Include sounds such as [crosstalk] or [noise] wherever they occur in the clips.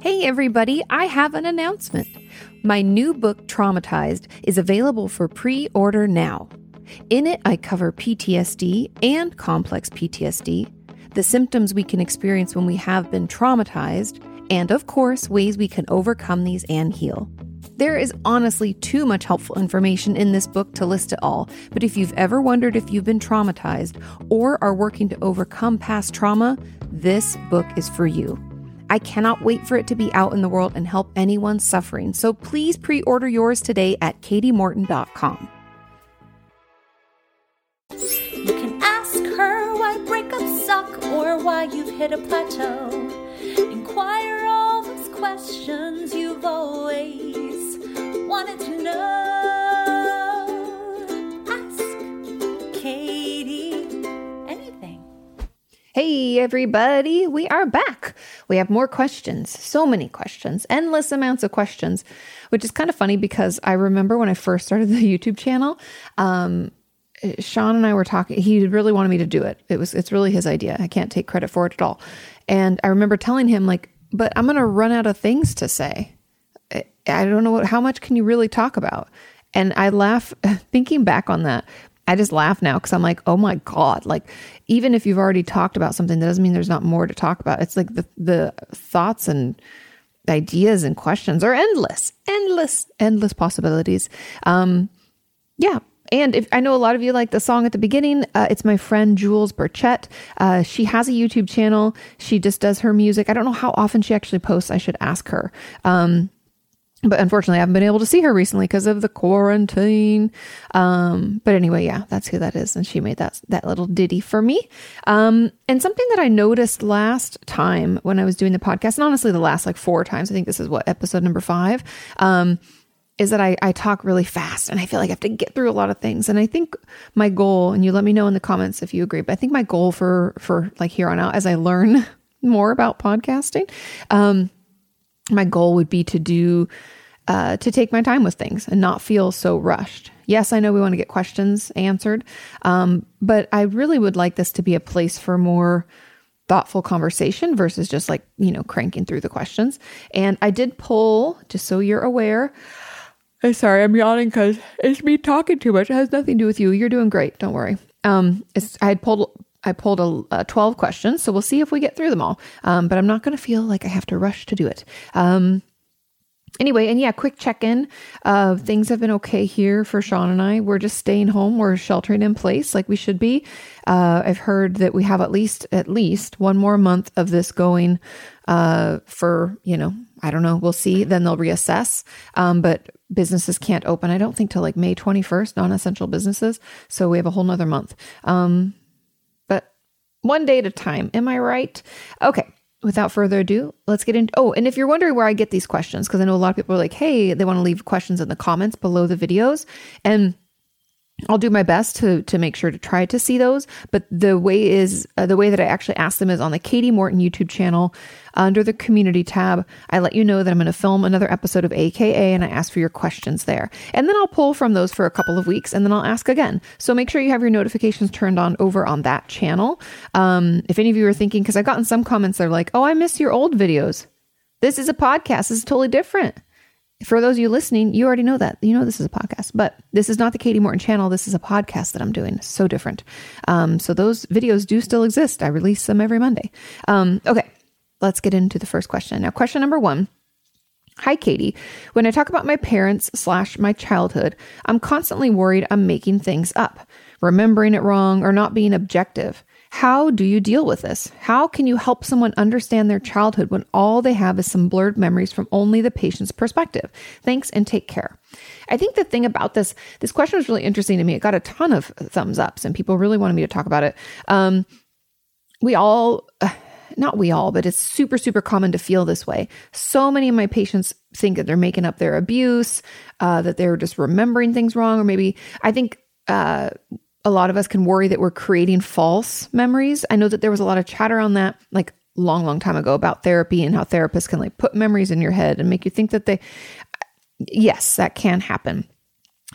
Hey, everybody, I have an announcement. My new book, Traumatized, is available for pre order now. In it, I cover PTSD and complex PTSD, the symptoms we can experience when we have been traumatized, and of course, ways we can overcome these and heal. There is honestly too much helpful information in this book to list it all, but if you've ever wondered if you've been traumatized or are working to overcome past trauma, this book is for you. I cannot wait for it to be out in the world and help anyone suffering, so please pre order yours today at katiemorton.com. You can ask her why breakups suck or why you've hit a plateau. Inquire all those questions you've always wanted to know. Hey, everybody, we are back. We have more questions, so many questions, endless amounts of questions, which is kind of funny because I remember when I first started [laughs] the YouTube channel. Um, Sean and I were talking. He really wanted me to do it. It was it's really his idea. I can't take credit for it at all. And I remember telling him like, "But I'm going to run out of things to say. I, don't know what how much can you really talk about?" And I laugh [laughs] thinking back on that. I just laugh now because I'm like, "Oh my god!" Like, even if you've already talked about something, that doesn't mean there's not more to talk about. It's like the the thoughts and ideas and questions are endless, endless, endless possibilities. Um, yeah. And if I know a lot of you like the song at the beginning, uh, it's my friend Jules Burchett. Uh, she has a YouTube channel. She just does her music. I don't know how often she actually posts. I should ask her. Um, but unfortunately, I haven't been able to see her recently because of the quarantine. Um, but anyway, yeah, that's who that is, and she made that that little ditty for me. Um, and something that I noticed last time when I was doing the podcast, and honestly, the last like four times, I think this is what episode number five. Um, is that I, I talk really fast and I feel like I have to get through a lot of things. And I think my goal, and you let me know in the comments if you agree, but I think my goal for for like here on out as I learn [laughs] more about podcasting, um, my goal would be to do uh, to take my time with things and not feel so rushed. Yes, I know we want to get questions answered, um, but I really would like this to be a place for more thoughtful conversation versus just like, you know, cranking through the questions. And I did pull, just so you're aware, I'm sorry, I'm yawning because it's me talking too much. It has nothing to do with you. You're doing great. Don't worry. Um, I had pulled I pulled a, a 12 questions, so we'll see if we get through them all. Um, but I'm not going to feel like I have to rush to do it. Um, anyway, and yeah, quick check in. Uh, things have been okay here for Sean and I. We're just staying home. We're sheltering in place like we should be. Uh, I've heard that we have at least at least one more month of this going uh, for you know I don't know. We'll see. Then they'll reassess. Um, but businesses can't open. I don't think till like May 21st, non-essential businesses. So we have a whole nother month. Um, one day at a time. Am I right? Okay. Without further ado, let's get into. Oh, and if you're wondering where I get these questions, because I know a lot of people are like, "Hey, they want to leave questions in the comments below the videos," and I'll do my best to to make sure to try to see those. But the way is uh, the way that I actually ask them is on the Katie Morton YouTube channel under the community tab. I let you know that I'm going to film another episode of AKA, and I ask for your questions there. And then I'll pull from those for a couple of weeks, and then I'll ask again. So make sure you have your notifications turned on over on that channel. Um, if any of you are thinking, because I've gotten some comments, they're like, "Oh, I miss your old videos." This is a podcast. This is totally different for those of you listening, you already know that. You know this is a podcast, but this is not the Katie Morton channel. This is a podcast that I'm doing. so different. Um, so those videos do still exist. I release them every Monday. Um, okay, let's get into the first question. Now, question number one. Hi, Katie. When I talk about my parents slash my childhood, I'm constantly worried I'm making things up, remembering it wrong, or not being objective. How do you deal with this? How can you help someone understand their childhood when all they have is some blurred memories from only the patient's perspective? Thanks and take care. I think the thing about this, this question was really interesting to me. It got a ton of thumbs ups and people really wanted me to talk about it. Um, we all, not we all, but it's super, super common to feel this way. So many of my patients think that they're making up their abuse, uh, that they're just remembering things wrong, or maybe I think, uh, a lot of us can worry that we're creating false memories. I know that there was a lot of chatter on that, like long, long time ago about therapy and how therapists can like put memories in your head and make you think that they, yes, that can happen.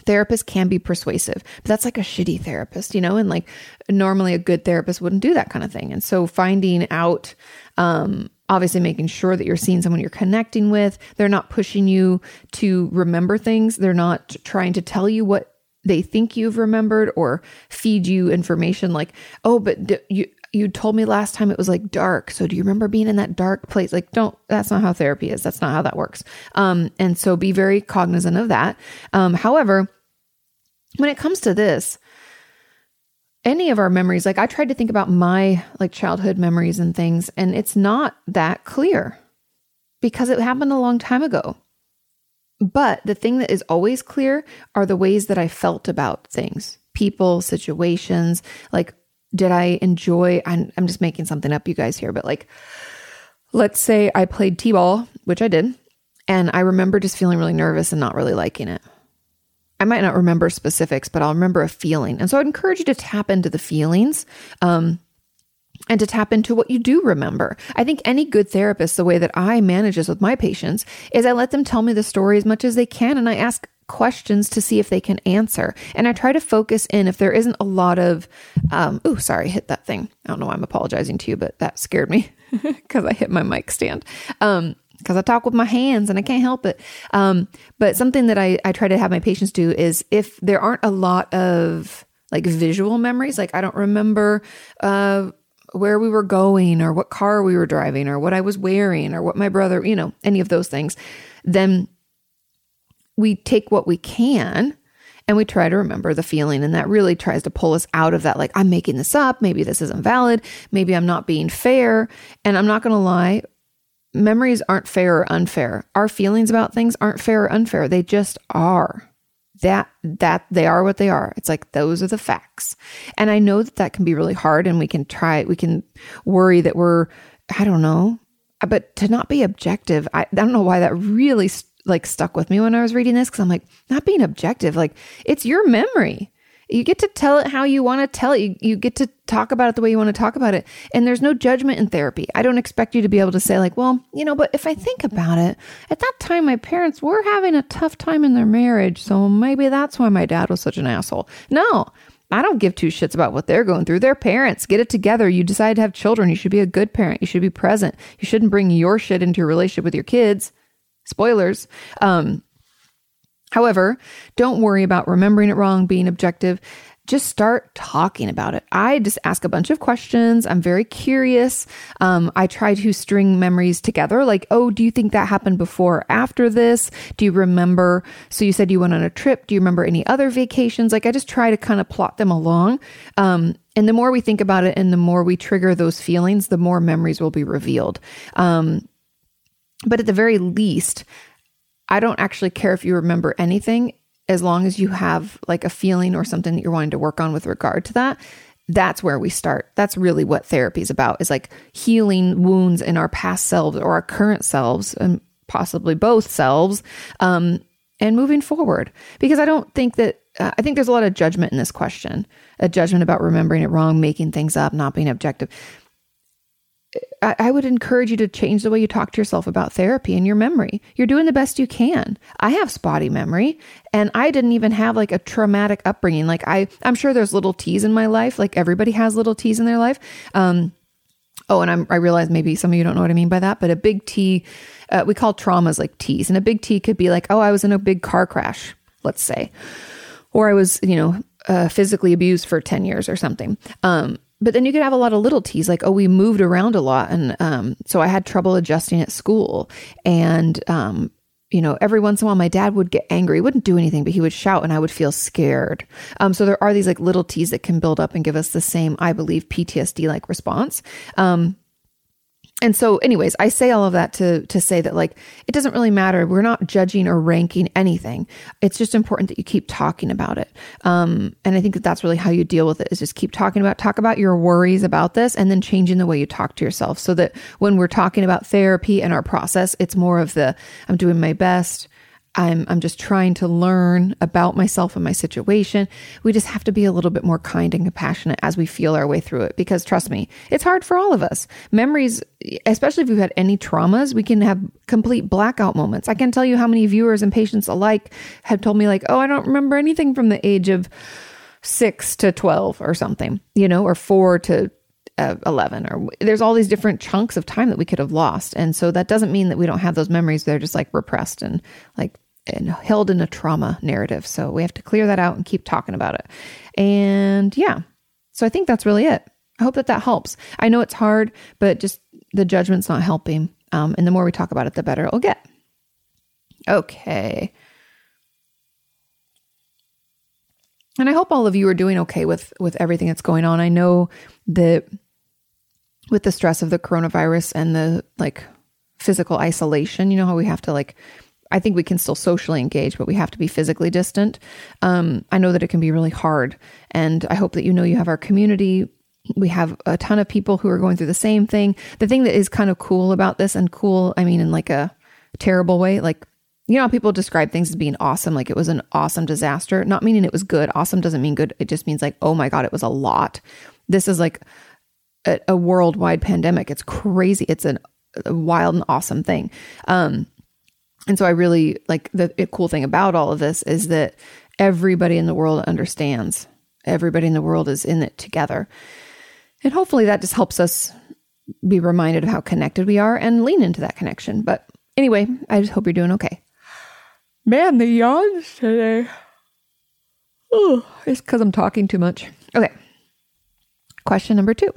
Therapists can be persuasive, but that's like a shitty therapist, you know, and like normally a good therapist wouldn't do that kind of thing. And so finding out, um, obviously making sure that you're seeing someone you're connecting with. They're not pushing you to remember things. They're not trying to tell you what they think you've remembered or feed you information like, oh, but d- you you told me last time it was like dark. So do you remember being in that dark place? Like, don't, that's not how therapy is. That's not how that works. Um, and so be very cognizant of that. Um, however, when it comes to this, any of our memories, like I tried to think about my like childhood memories and things, and it's not that clear because it happened a long time ago. But the thing that is always clear are the ways that I felt about things, people, situations. Like, did I enjoy? I'm, I'm just making something up, you guys, here, but like, let's say I played T ball, which I did, and I remember just feeling really nervous and not really liking it. I might not remember specifics, but I'll remember a feeling. And so I'd encourage you to tap into the feelings. Um, and to tap into what you do remember. I think any good therapist, the way that I manage this with my patients is I let them tell me the story as much as they can and I ask questions to see if they can answer. And I try to focus in if there isn't a lot of, um, oh, sorry, hit that thing. I don't know why I'm apologizing to you, but that scared me [laughs] because I hit my mic stand. Um, because I talk with my hands and I can't help it. Um, but something that I, I try to have my patients do is if there aren't a lot of like visual memories, like I don't remember uh, where we were going or what car we were driving or what I was wearing or what my brother, you know, any of those things, then we take what we can and we try to remember the feeling. And that really tries to pull us out of that, like, I'm making this up. Maybe this isn't valid. Maybe I'm not being fair. And I'm not going to lie, memories aren't fair or unfair. Our feelings about things aren't fair or unfair. They just are. That that they are what they are. It's like those are the facts. And I know that that can be really hard and we can try we can worry that we're I don't know, but to not be objective, I, I don't know why that really like stuck with me when I was reading this cuz I'm like not being objective like it's your memory. You get to tell it how you want to tell it. You, you get to talk about it the way you want to talk about it. And there's no judgment in therapy. I don't expect you to be able to say, like, well, you know, but if I think about it, at that time, my parents were having a tough time in their marriage. So maybe that's why my dad was such an asshole. No, I don't give two shits about what they're going through. They're parents. Get it together. You decide to have children. You should be a good parent. You should be present. You shouldn't bring your shit into your relationship with your kids. Spoilers. Um, However, don't worry about remembering it wrong, being objective. Just start talking about it. I just ask a bunch of questions. I'm very curious. Um, I try to string memories together. Like, oh, do you think that happened before or after this? Do you remember? So you said you went on a trip. Do you remember any other vacations? Like, I just try to kind of plot them along. Um, and the more we think about it and the more we trigger those feelings, the more memories will be revealed. Um, but at the very least, I don't actually care if you remember anything as long as you have like a feeling or something that you're wanting to work on with regard to that. That's where we start. That's really what therapy is about is like healing wounds in our past selves or our current selves and possibly both selves um, and moving forward. Because I don't think that, uh, I think there's a lot of judgment in this question a judgment about remembering it wrong, making things up, not being objective. I, I would encourage you to change the way you talk to yourself about therapy and your memory. You're doing the best you can. I have spotty memory and I didn't even have like a traumatic upbringing. Like I, I'm sure there's little T's in my life. Like everybody has little T's in their life. Um, Oh, and I'm, I realize maybe some of you don't know what I mean by that, but a big T, uh, we call traumas like T's, and a big T could be like, oh, I was in a big car crash, let's say, or I was, you know, uh, physically abused for 10 years or something. Um, but then you could have a lot of little T's like, oh, we moved around a lot. And um, so I had trouble adjusting at school. And, um, you know, every once in a while, my dad would get angry. He wouldn't do anything, but he would shout and I would feel scared. Um, so there are these like little T's that can build up and give us the same, I believe, PTSD like response. Um, and so anyways i say all of that to to say that like it doesn't really matter. We're not judging or ranking anything. It's just important that you keep talking about it. Um, and i think that that's really how you deal with it is just keep talking about talk about your worries about this and then changing the way you talk to yourself so that when we're talking about therapy and our process it's more of the i'm doing my best I'm I'm just trying to learn about myself and my situation. We just have to be a little bit more kind and compassionate as we feel our way through it because trust me, it's hard for all of us. Memories, especially if we've had any traumas, we can have complete blackout moments. I can tell you how many viewers and patients alike have told me like, "Oh, I don't remember anything from the age of 6 to 12 or something." You know, or 4 to uh, 11 or there's all these different chunks of time that we could have lost and so that doesn't mean that we don't have those memories they're just like repressed and like and held in a trauma narrative. So we have to clear that out and keep talking about it. And yeah so i think that's really it. I hope that that helps. I know it's hard but just the judgment's not helping. Um, and the more we talk about it the better it'll get. Okay. And I hope all of you are doing okay with with everything that's going on. I know that with the stress of the coronavirus and the like physical isolation, you know how we have to like I think we can still socially engage, but we have to be physically distant. Um, I know that it can be really hard, and I hope that you know you have our community. We have a ton of people who are going through the same thing. The thing that is kind of cool about this, and cool, I mean, in like a terrible way, like you know people describe things as being awesome like it was an awesome disaster? Not meaning it was good. Awesome doesn't mean good. It just means like oh my god it was a lot. This is like a, a worldwide pandemic. It's crazy. It's an, a wild and awesome thing. Um and so i really like the cool thing about all of this is that everybody in the world understands everybody in the world is in it together and hopefully that just helps us be reminded of how connected we are and lean into that connection but anyway i just hope you're doing okay Man, the yawns today. Oh, it's because I'm talking too much. Okay. Question number two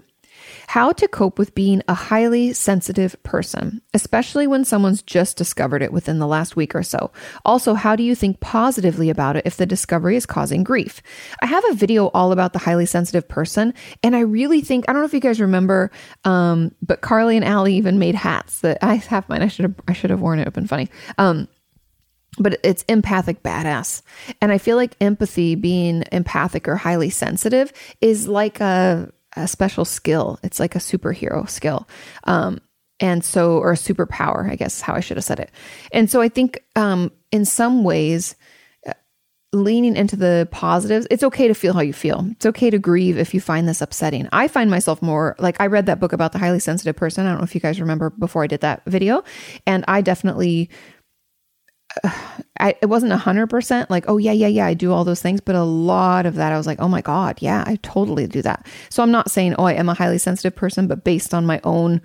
How to cope with being a highly sensitive person, especially when someone's just discovered it within the last week or so. Also, how do you think positively about it if the discovery is causing grief? I have a video all about the highly sensitive person, and I really think I don't know if you guys remember, um, but Carly and Allie even made hats that I have mine. I should have I should have worn it. It'd been funny. Um, but it's empathic badass. And I feel like empathy, being empathic or highly sensitive, is like a, a special skill. It's like a superhero skill. Um, and so, or a superpower, I guess how I should have said it. And so I think um, in some ways, uh, leaning into the positives, it's okay to feel how you feel. It's okay to grieve if you find this upsetting. I find myself more like I read that book about the highly sensitive person. I don't know if you guys remember before I did that video. And I definitely I, it wasn't a hundred percent like, oh yeah, yeah, yeah, I do all those things, but a lot of that I was like, oh my God, yeah, I totally do that. So I'm not saying, oh, I am a highly sensitive person, but based on my own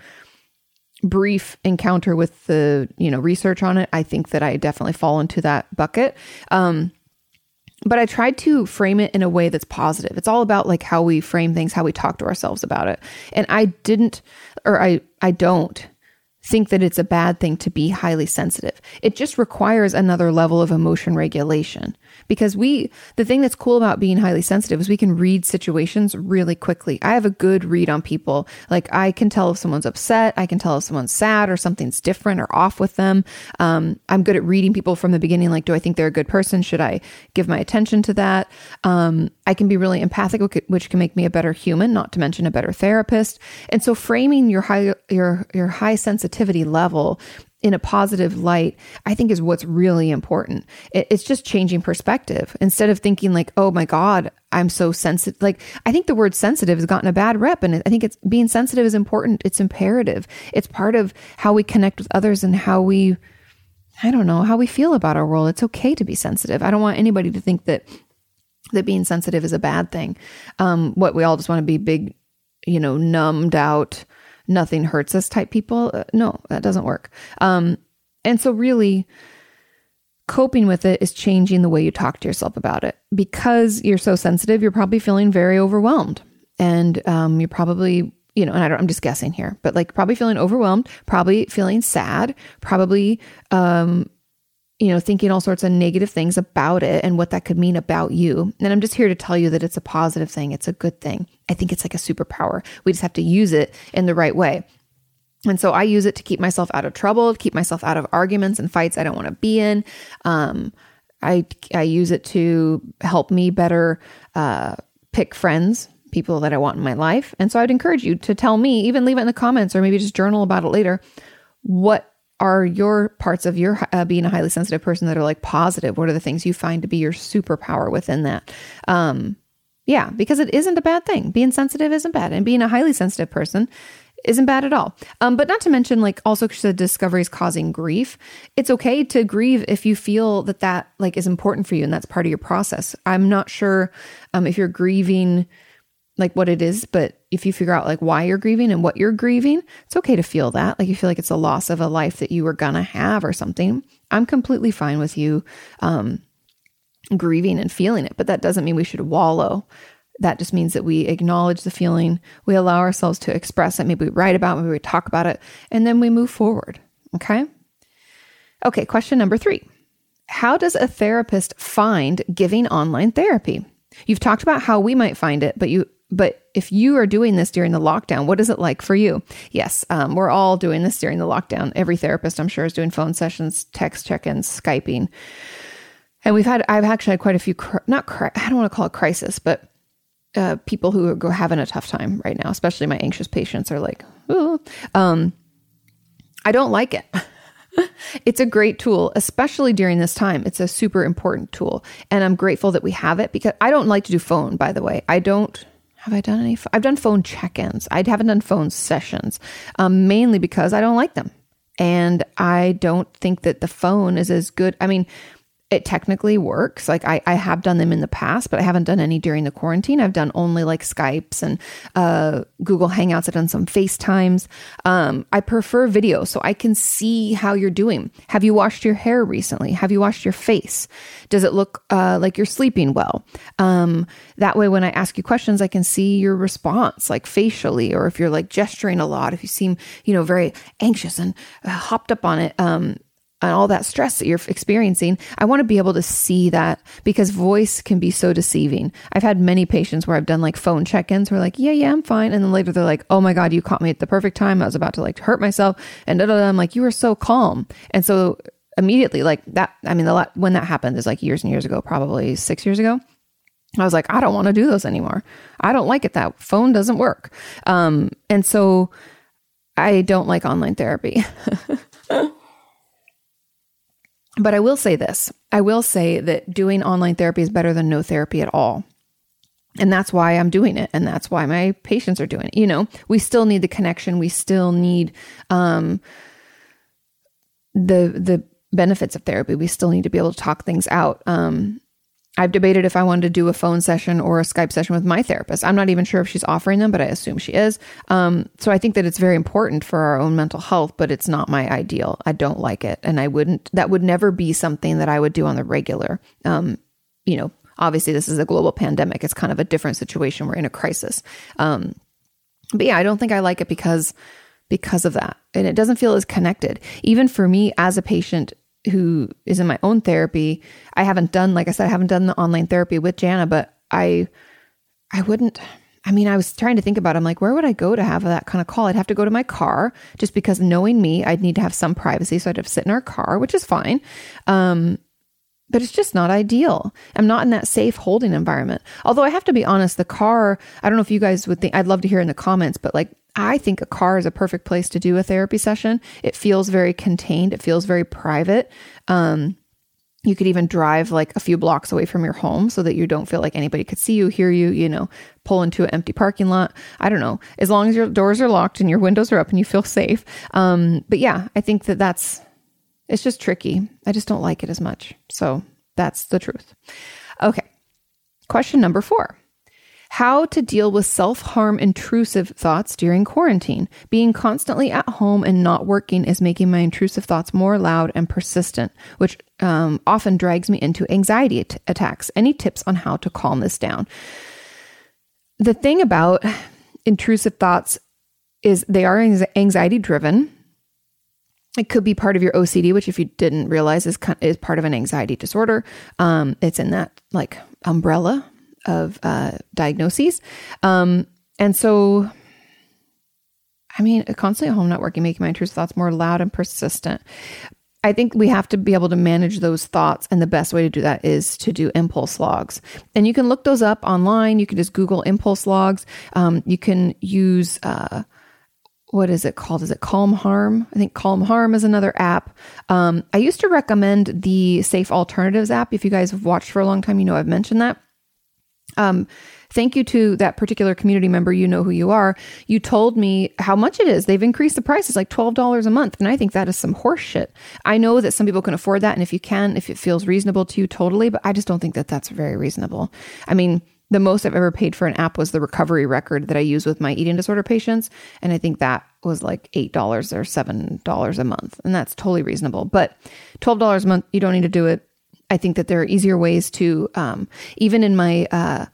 brief encounter with the, you know, research on it, I think that I definitely fall into that bucket. Um, but I tried to frame it in a way that's positive. It's all about like how we frame things, how we talk to ourselves about it. And I didn't, or I, I don't think that it's a bad thing to be highly sensitive. It just requires another level of emotion regulation because we, the thing that's cool about being highly sensitive is we can read situations really quickly. I have a good read on people. Like I can tell if someone's upset, I can tell if someone's sad or something's different or off with them. Um, I'm good at reading people from the beginning. Like, do I think they're a good person? Should I give my attention to that? Um, I can be really empathic, which can make me a better human, not to mention a better therapist. And so framing your high, your, your high sensitivity level in a positive light, I think is what's really important. It's just changing perspective. Instead of thinking like, oh my God, I'm so sensitive. Like, I think the word sensitive has gotten a bad rep. And I think it's being sensitive is important. It's imperative. It's part of how we connect with others and how we, I don't know, how we feel about our world. It's okay to be sensitive. I don't want anybody to think that that being sensitive is a bad thing. Um, what we all just want to be big, you know, numbed out, nothing hurts us type people. Uh, no, that doesn't work. Um, and so, really, coping with it is changing the way you talk to yourself about it. Because you're so sensitive, you're probably feeling very overwhelmed. And um, you're probably, you know, and I don't, I'm just guessing here, but like probably feeling overwhelmed, probably feeling sad, probably um, you know, thinking all sorts of negative things about it and what that could mean about you. And I'm just here to tell you that it's a positive thing. It's a good thing. I think it's like a superpower. We just have to use it in the right way. And so I use it to keep myself out of trouble, to keep myself out of arguments and fights I don't want to be in. Um, I I use it to help me better uh, pick friends, people that I want in my life. And so I'd encourage you to tell me, even leave it in the comments, or maybe just journal about it later. What are your parts of your uh, being a highly sensitive person that are like positive? What are the things you find to be your superpower within that? Um, yeah, because it isn't a bad thing. Being sensitive isn't bad, and being a highly sensitive person isn't bad at all. Um, but not to mention, like, also the discovery is causing grief. It's okay to grieve if you feel that that like is important for you and that's part of your process. I'm not sure um, if you're grieving like what it is, but if you figure out like why you're grieving and what you're grieving, it's okay to feel that. Like you feel like it's a loss of a life that you were gonna have or something. I'm completely fine with you um, grieving and feeling it, but that doesn't mean we should wallow. That just means that we acknowledge the feeling, we allow ourselves to express it, maybe we write about it, maybe we talk about it, and then we move forward. Okay. Okay, question number three. How does a therapist find giving online therapy? You've talked about how we might find it, but you but if you are doing this during the lockdown, what is it like for you? Yes, um, we're all doing this during the lockdown. Every therapist, I'm sure, is doing phone sessions, text check-ins, skyping, and we've had. I've actually had quite a few. Not. I don't want to call it crisis, but uh, people who are having a tough time right now, especially my anxious patients, are like, Ooh. um, I don't like it. [laughs] it's a great tool, especially during this time. It's a super important tool. And I'm grateful that we have it because I don't like to do phone, by the way. I don't. Have I done any? I've done phone check ins. I haven't done phone sessions, um, mainly because I don't like them. And I don't think that the phone is as good. I mean, it technically works. Like I, I have done them in the past, but I haven't done any during the quarantine. I've done only like Skypes and uh, Google Hangouts. I've done some FaceTimes. Um, I prefer video so I can see how you're doing. Have you washed your hair recently? Have you washed your face? Does it look uh, like you're sleeping well? Um, that way, when I ask you questions, I can see your response, like facially, or if you're like gesturing a lot, if you seem, you know, very anxious and uh, hopped up on it. Um, and all that stress that you're experiencing, I want to be able to see that because voice can be so deceiving. I've had many patients where I've done like phone check ins where like, yeah, yeah, I'm fine. And then later they're like, oh my God, you caught me at the perfect time. I was about to like hurt myself. And da, da, da. I'm like, you were so calm. And so immediately, like that, I mean, the lot, when that happened is like years and years ago, probably six years ago. I was like, I don't want to do those anymore. I don't like it. That phone doesn't work. Um, and so I don't like online therapy. [laughs] But I will say this I will say that doing online therapy is better than no therapy at all. And that's why I'm doing it. And that's why my patients are doing it. You know, we still need the connection. We still need um, the the benefits of therapy. We still need to be able to talk things out. Um, I've debated if I wanted to do a phone session or a Skype session with my therapist. I'm not even sure if she's offering them, but I assume she is. Um, so I think that it's very important for our own mental health, but it's not my ideal. I don't like it. And I wouldn't, that would never be something that I would do on the regular. Um, you know, obviously, this is a global pandemic. It's kind of a different situation. We're in a crisis. Um, but yeah, I don't think I like it because because of that. And it doesn't feel as connected. Even for me as a patient, who is in my own therapy, I haven't done, like I said, I haven't done the online therapy with Jana, but I, I wouldn't, I mean, I was trying to think about, it. I'm like, where would I go to have that kind of call? I'd have to go to my car just because knowing me, I'd need to have some privacy. So I'd have to sit in our car, which is fine. Um, but it's just not ideal. I'm not in that safe holding environment. Although I have to be honest, the car, I don't know if you guys would think, I'd love to hear in the comments, but like I think a car is a perfect place to do a therapy session. It feels very contained, it feels very private. Um, you could even drive like a few blocks away from your home so that you don't feel like anybody could see you, hear you, you know, pull into an empty parking lot. I don't know. As long as your doors are locked and your windows are up and you feel safe. Um, but yeah, I think that that's, it's just tricky. I just don't like it as much. So that's the truth. Okay. Question number four how to deal with self harm intrusive thoughts during quarantine. Being constantly at home and not working is making my intrusive thoughts more loud and persistent, which um, often drags me into anxiety t- attacks. Any tips on how to calm this down? The thing about intrusive thoughts is they are anxiety driven. It could be part of your OCD, which, if you didn't realize, is is part of an anxiety disorder. Um, it's in that like umbrella of uh, diagnoses. Um, and so, I mean, constantly at home not working, making my intrusive thoughts more loud and persistent. I think we have to be able to manage those thoughts. And the best way to do that is to do impulse logs. And you can look those up online. You can just Google impulse logs. Um, you can use, uh, what is it called? Is it Calm Harm? I think Calm Harm is another app. Um, I used to recommend the Safe Alternatives app. If you guys have watched for a long time, you know I've mentioned that. Um, thank you to that particular community member. You know who you are. You told me how much it is. They've increased the price. It's like $12 a month. And I think that is some horseshit. I know that some people can afford that. And if you can, if it feels reasonable to you, totally. But I just don't think that that's very reasonable. I mean, the most I've ever paid for an app was the recovery record that I use with my eating disorder patients. And I think that was like $8 or $7 a month. And that's totally reasonable. But $12 a month, you don't need to do it. I think that there are easier ways to, um, even in my, uh,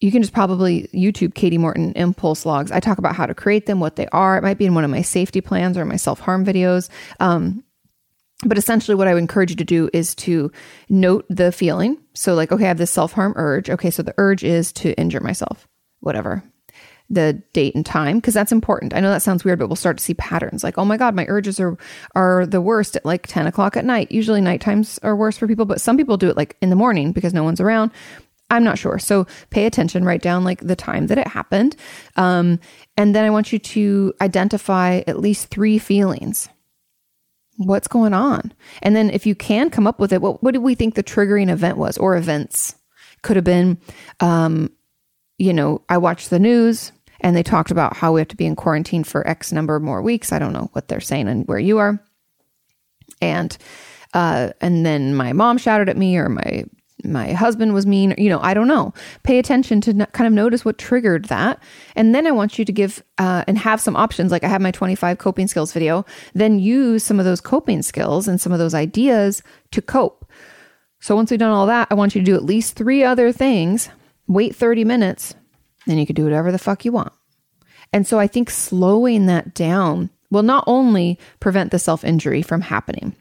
you can just probably YouTube Katie Morton impulse logs. I talk about how to create them, what they are. It might be in one of my safety plans or my self harm videos. Um, but essentially, what I would encourage you to do is to note the feeling. So, like, okay, I have this self harm urge. Okay, so the urge is to injure myself, whatever the date and time because that's important. I know that sounds weird, but we'll start to see patterns like, oh my God, my urges are are the worst at like 10 o'clock at night. Usually night times are worse for people, but some people do it like in the morning because no one's around. I'm not sure. So pay attention, write down like the time that it happened. Um, and then I want you to identify at least three feelings what's going on? And then if you can come up with it, what, what do we think the triggering event was or events? Could have been, um, you know, I watched the news and they talked about how we have to be in quarantine for X number more weeks. I don't know what they're saying and where you are. And, uh, and then my mom shouted at me or my my husband was mean, you know, I don't know. Pay attention to kind of notice what triggered that. And then I want you to give uh, and have some options. Like I have my 25 coping skills video, then use some of those coping skills and some of those ideas to cope. So once we've done all that, I want you to do at least three other things, wait 30 minutes, then you can do whatever the fuck you want. And so I think slowing that down will not only prevent the self injury from happening,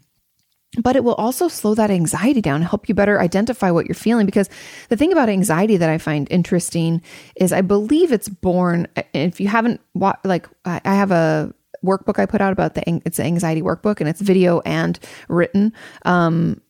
but it will also slow that anxiety down, help you better identify what you're feeling. Because the thing about anxiety that I find interesting is I believe it's born. If you haven't like, I have a workbook I put out about the it's an anxiety workbook, and it's video and written. Um,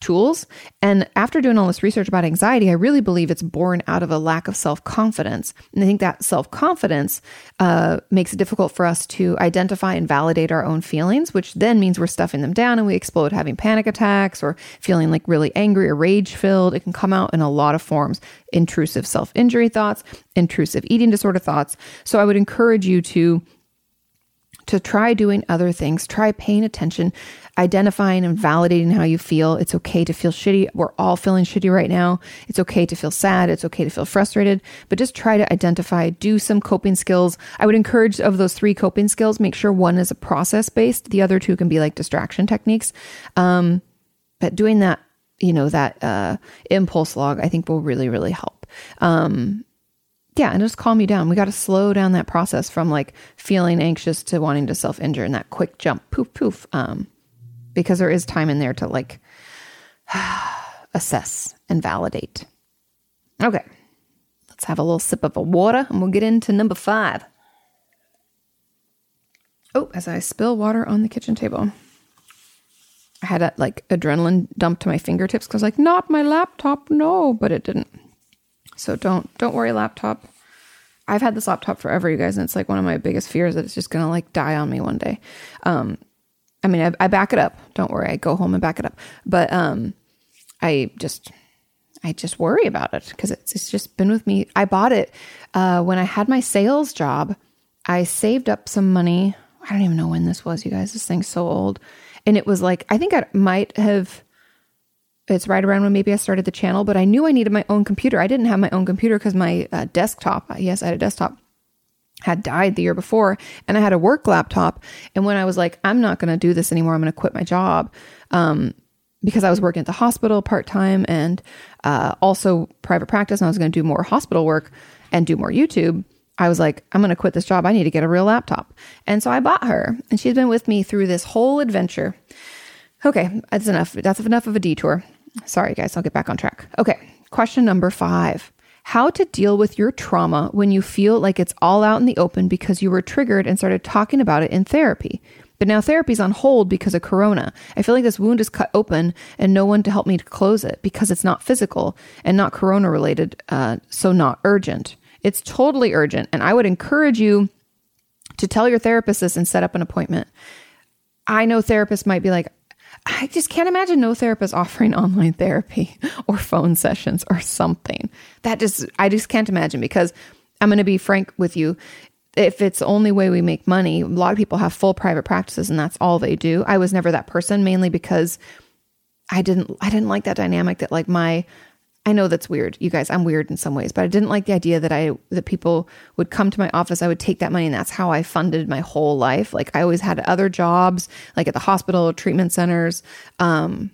tools. And after doing all this research about anxiety, I really believe it's born out of a lack of self confidence. And I think that self confidence uh, makes it difficult for us to identify and validate our own feelings, which then means we're stuffing them down and we explode having panic attacks or feeling like really angry or rage filled. It can come out in a lot of forms intrusive self injury thoughts, intrusive eating disorder thoughts. So I would encourage you to to try doing other things, try paying attention, identifying and validating how you feel. It's okay to feel shitty. We're all feeling shitty right now. It's okay to feel sad. It's okay to feel frustrated, but just try to identify, do some coping skills. I would encourage of those three coping skills, make sure one is a process based. The other two can be like distraction techniques. Um, but doing that, you know, that uh, impulse log, I think will really, really help. Um, yeah, and just calm you down. We got to slow down that process from like feeling anxious to wanting to self injure and that quick jump, poof, poof. Um, because there is time in there to like [sighs] assess and validate. Okay, let's have a little sip of a water and we'll get into number five. Oh, as I spill water on the kitchen table. I had a like adrenaline dump to my fingertips because like not my laptop, no, but it didn't. So don't don't worry, laptop. I've had this laptop forever, you guys, and it's like one of my biggest fears that it's just gonna like die on me one day. Um, I mean, I, I back it up. Don't worry, I go home and back it up. But um, I just I just worry about it because it's it's just been with me. I bought it uh, when I had my sales job. I saved up some money. I don't even know when this was, you guys. This thing's so old, and it was like I think I might have it's right around when maybe I started the channel, but I knew I needed my own computer. I didn't have my own computer because my uh, desktop, yes, I had a desktop, had died the year before, and I had a work laptop. And when I was like, I'm not going to do this anymore, I'm going to quit my job. Um, because I was working at the hospital part time and uh, also private practice, and I was going to do more hospital work and do more YouTube. I was like, I'm going to quit this job. I need to get a real laptop. And so I bought her, and she's been with me through this whole adventure. Okay, that's enough. That's enough of a detour. Sorry, guys, I'll get back on track. Okay, question number five How to deal with your trauma when you feel like it's all out in the open because you were triggered and started talking about it in therapy. But now therapy's on hold because of corona. I feel like this wound is cut open and no one to help me to close it because it's not physical and not corona related, uh, so not urgent. It's totally urgent. And I would encourage you to tell your therapist this and set up an appointment. I know therapists might be like, I just can't imagine no therapist [laughs] offering online therapy or phone sessions or something. That just, I just can't imagine because I'm going to be frank with you. If it's the only way we make money, a lot of people have full private practices and that's all they do. I was never that person mainly because I didn't, I didn't like that dynamic that like my, I know that's weird, you guys. I'm weird in some ways, but I didn't like the idea that I that people would come to my office. I would take that money, and that's how I funded my whole life. Like I always had other jobs, like at the hospital, treatment centers, um,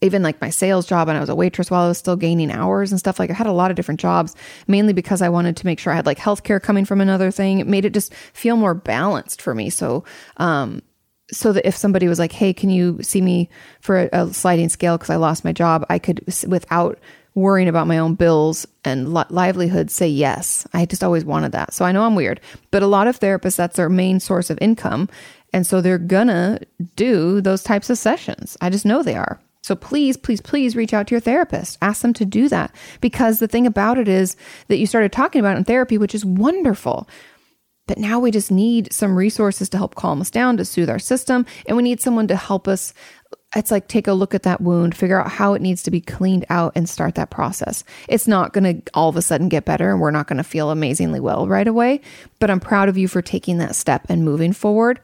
even like my sales job. And I was a waitress while I was still gaining hours and stuff. Like I had a lot of different jobs, mainly because I wanted to make sure I had like healthcare coming from another thing. It made it just feel more balanced for me. So, um, so that if somebody was like, "Hey, can you see me for a, sliding scale because I lost my job?" I could, without worrying about my own bills and li- livelihood, say yes. I just always wanted that. So I know I'm weird, but a lot of therapists that's their main source of income, and so they're gonna do those types of sessions. I just know they are. So please, please, please reach out to your therapist. Ask them to do that because the thing about it is that you started talking about in therapy, which is wonderful. But now we just need some resources to help calm us down, to soothe our system. And we need someone to help us. It's like take a look at that wound, figure out how it needs to be cleaned out, and start that process. It's not going to all of a sudden get better, and we're not going to feel amazingly well right away. But I'm proud of you for taking that step and moving forward.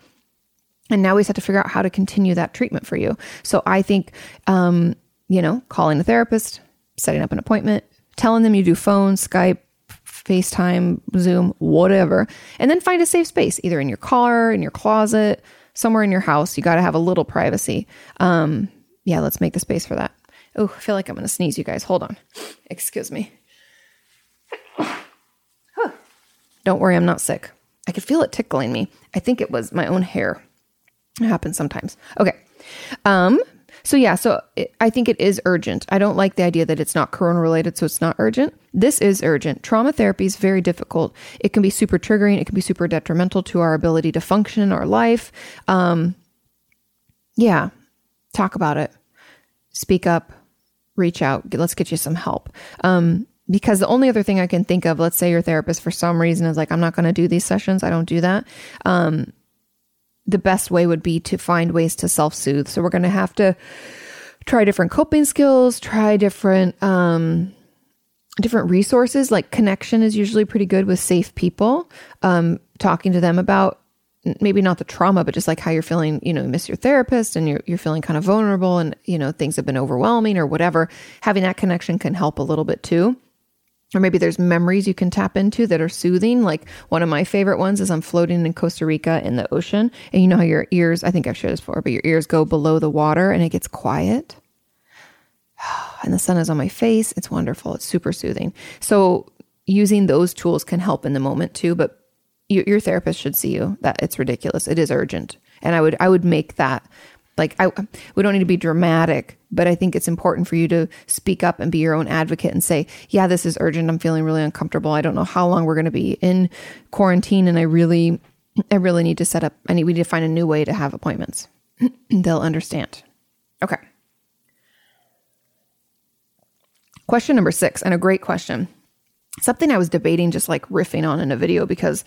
And now we just have to figure out how to continue that treatment for you. So I think, um, you know, calling a therapist, setting up an appointment, telling them you do phone, Skype, FaceTime, Zoom, whatever, and then find a safe space, either in your car, in your closet, somewhere in your house. You got to have a little privacy. Um, yeah, let's make the space for that. Oh, I feel like I'm going to sneeze, you guys. Hold on. Excuse me. Huh. Don't worry, I'm not sick. I could feel it tickling me. I think it was my own hair. It happens sometimes. Okay. Um, so yeah, so it, I think it is urgent. I don't like the idea that it's not corona related, so it's not urgent. This is urgent. Trauma therapy is very difficult. It can be super triggering. It can be super detrimental to our ability to function in our life. Um, yeah, talk about it. Speak up. Reach out. Let's get you some help. Um, because the only other thing I can think of, let's say your therapist for some reason is like, I'm not going to do these sessions. I don't do that. Um, the best way would be to find ways to self soothe. So we're going to have to try different coping skills, try different, um, different resources. Like connection is usually pretty good with safe people. Um, talking to them about maybe not the trauma, but just like how you're feeling, you know, you miss your therapist and you're, you're feeling kind of vulnerable and, you know, things have been overwhelming or whatever. Having that connection can help a little bit too or maybe there's memories you can tap into that are soothing. Like one of my favorite ones is I'm floating in Costa Rica in the ocean, and you know how your ears, I think I've shared this before, but your ears go below the water and it gets quiet. [sighs] And the sun is on my face. It's wonderful. It's super soothing. So using those tools can help in the moment too, but your, your therapist should see you. That it's ridiculous. It is urgent. And I would I would make that like I we don't need to be dramatic, but I think it's important for you to speak up and be your own advocate and say, "Yeah, this is urgent. I'm feeling really uncomfortable. I don't know how long we're going to be in quarantine and I really I really need to set up I need we need to find a new way to have appointments." [clears throat] They'll understand. Okay. Question number 6, and a great question. Something I was debating just like riffing on in a video because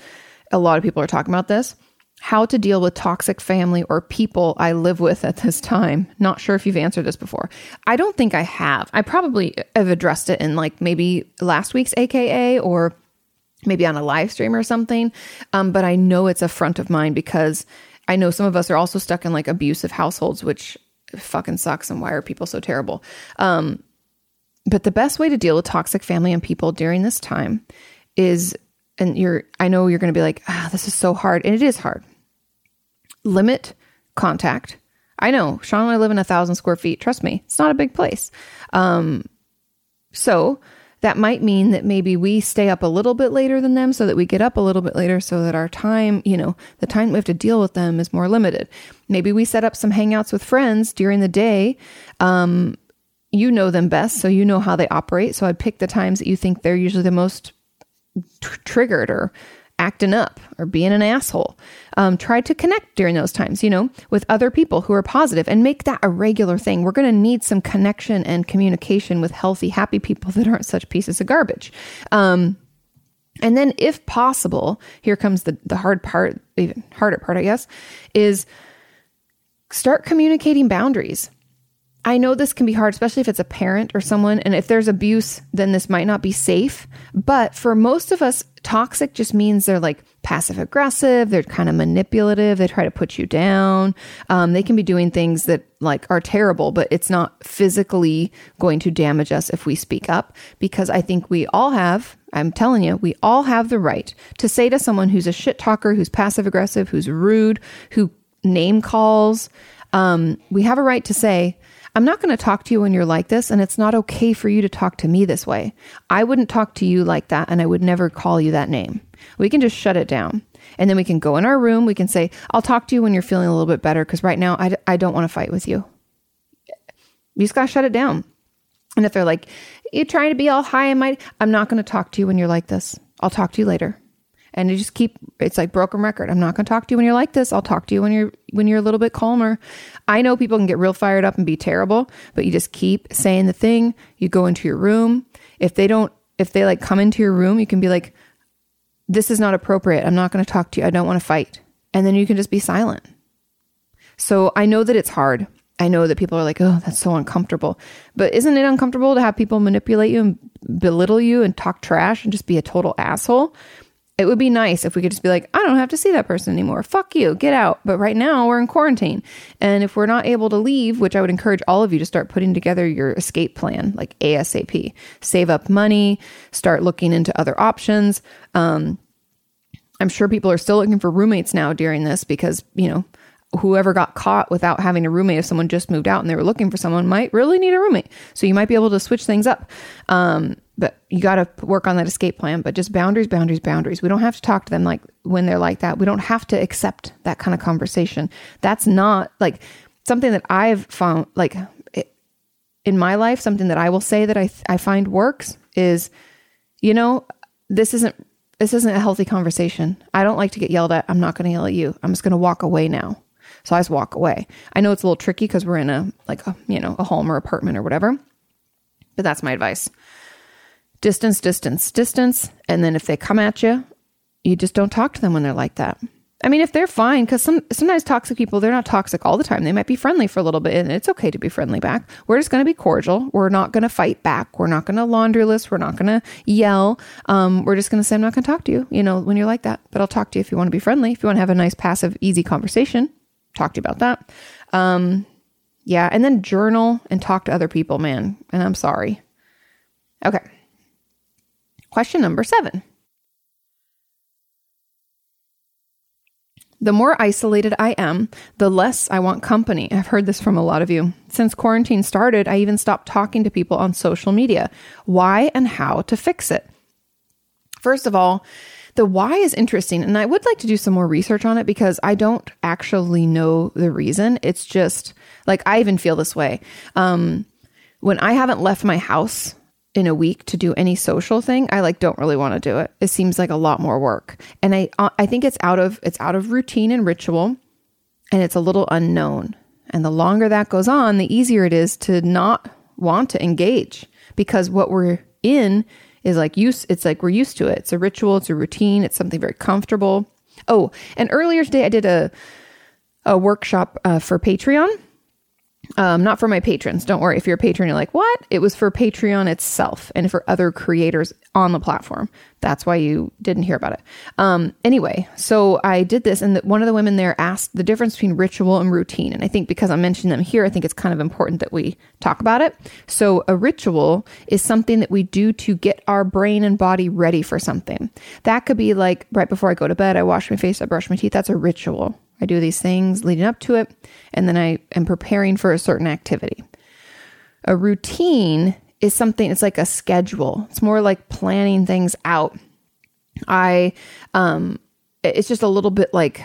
a lot of people are talking about this how to deal with toxic family or people I live with at this time. Not sure if you've answered this before. I don't think I have. I probably have addressed it in like maybe last week's AKA or maybe on a live stream or something. Um, but I know it's a front of mine because I know some of us are also stuck in like abusive households, which fucking sucks. And why are people so terrible? Um, but the best way to deal with toxic family and people during this time is and you're I know you're going to be like, ah, this is so hard. And it is hard limit contact. I know Sean and I live in a thousand square feet. Trust me, it's not a big place. Um, so that might mean that maybe we stay up a little bit later than them so that we get up a little bit later so that our time, you know, the time we have to deal with them is more limited. Maybe we set up some hangouts with friends during the day. Um, you know them best, so you know how they operate. So I'd pick the times that you think they're usually the most triggered or acting up or being an asshole. Um, try to connect during those times, you know, with other people who are positive and make that a regular thing. We're going to need some connection and communication with healthy, happy people [laughs] that aren't such pieces of garbage. Um, and then, if possible, here comes the, the hard part, even harder part, I guess, is start communicating boundaries. I know this can be hard, especially if it's a parent or someone. And if there's abuse, then this might not be safe. But for most of us, toxic just means they're like passive aggressive. They're kind of manipulative. They try to put you down. Um, they can be doing things that like are terrible, but it's not physically going to damage us if we speak up. Because I think we all have, I'm telling you, we all have the right to say to someone who's a shit talker, who's passive aggressive, who's rude, who name calls. Um, we have a right to say, I'm not going to talk to you when you're like this, and it's not okay for you to talk to me this way. I wouldn't talk to you like that, and I would never call you that name. We can just shut it down. And then we can go in our room. We can say, I'll talk to you when you're feeling a little bit better, because right now I, I don't want to fight with you. You just got to shut it down. And if they're like, you're trying to be all high and mighty, I'm not going to talk to you when you're like this. I'll talk to you later and you just keep it's like broken record. I'm not going to talk to you when you're like this. I'll talk to you when you're when you're a little bit calmer. I know people can get real fired up and be terrible but you just keep saying the thing. You go into your room. If they don't if they like come into your room you can be like this is not appropriate. I'm not going to talk to you. I don't want to fight. And then you can just be silent. So i know that it's hard. I know that people are like, oh, that's so uncomfortable. But isn't it uncomfortable to have people manipulate you and belittle you and talk trash and just be a total asshole? It would be nice if we could just be like, I don't have to see that person anymore. Fuck you, get out. But right now we're in quarantine. And if we're not able to leave, which I would encourage all of you to start putting together your escape plan, like ASAP, save up money, start looking into other options. Um, I'm sure people are still looking for roommates now during this because, you know, whoever got caught without having a roommate, if someone just moved out and they were looking for someone, might really need a roommate. So you might be able to switch things up. Um, but you got to work on that escape plan. But just boundaries, boundaries, boundaries. We don't have to talk to them like when they're like that. We don't have to accept that kind of conversation. That's not like something that I've found, like in my life, something that I will say that I, I find works is, you know, this isn't this isn't a healthy conversation. I don't like to get yelled at. I'm not going to yell at you. I'm just going to walk away now. So I just walk away. I know it's a little tricky because we're in a like a you know a home or apartment or whatever, but that's my advice. Distance, distance, distance, and then if they come at you, you just don't talk to them when they're like that. I mean, if they're fine, because some sometimes toxic people they're not toxic all the time. They might be friendly for a little bit, and it's okay to be friendly back. We're just going to be cordial. We're not going to fight back. We're not going to laundry list. We're not going to yell. Um, we're just going to say, "I'm not going to talk to you." You know, when you're like that, but I'll talk to you if you want to be friendly. If you want to have a nice, passive, easy conversation, talk to you about that. Um, yeah, and then journal and talk to other people, man. And I'm sorry. Okay. Question number seven. The more isolated I am, the less I want company. I've heard this from a lot of you. Since quarantine started, I even stopped talking to people on social media. Why and how to fix it? First of all, the why is interesting, and I would like to do some more research on it because I don't actually know the reason. It's just like I even feel this way. Um, when I haven't left my house in a week to do any social thing, I like don't really want to do it. It seems like a lot more work. And I uh, I think it's out of it's out of routine and ritual and it's a little unknown. And the longer that goes on, the easier it is to not want to engage because what we're in is like use it's like we're used to it. It's a ritual, it's a routine, it's something very comfortable. Oh, and earlier today I did a a workshop uh, for Patreon um, not for my patrons. Don't worry. If you're a patron, you're like, what? It was for Patreon itself and for other creators on the platform. That's why you didn't hear about it. Um, anyway, so I did this, and the, one of the women there asked the difference between ritual and routine. And I think because I'm mentioning them here, I think it's kind of important that we talk about it. So, a ritual is something that we do to get our brain and body ready for something. That could be like right before I go to bed, I wash my face, I brush my teeth. That's a ritual I do these things leading up to it, and then I am preparing for a certain activity. A routine is something, it's like a schedule. It's more like planning things out. I, um, it's just a little bit like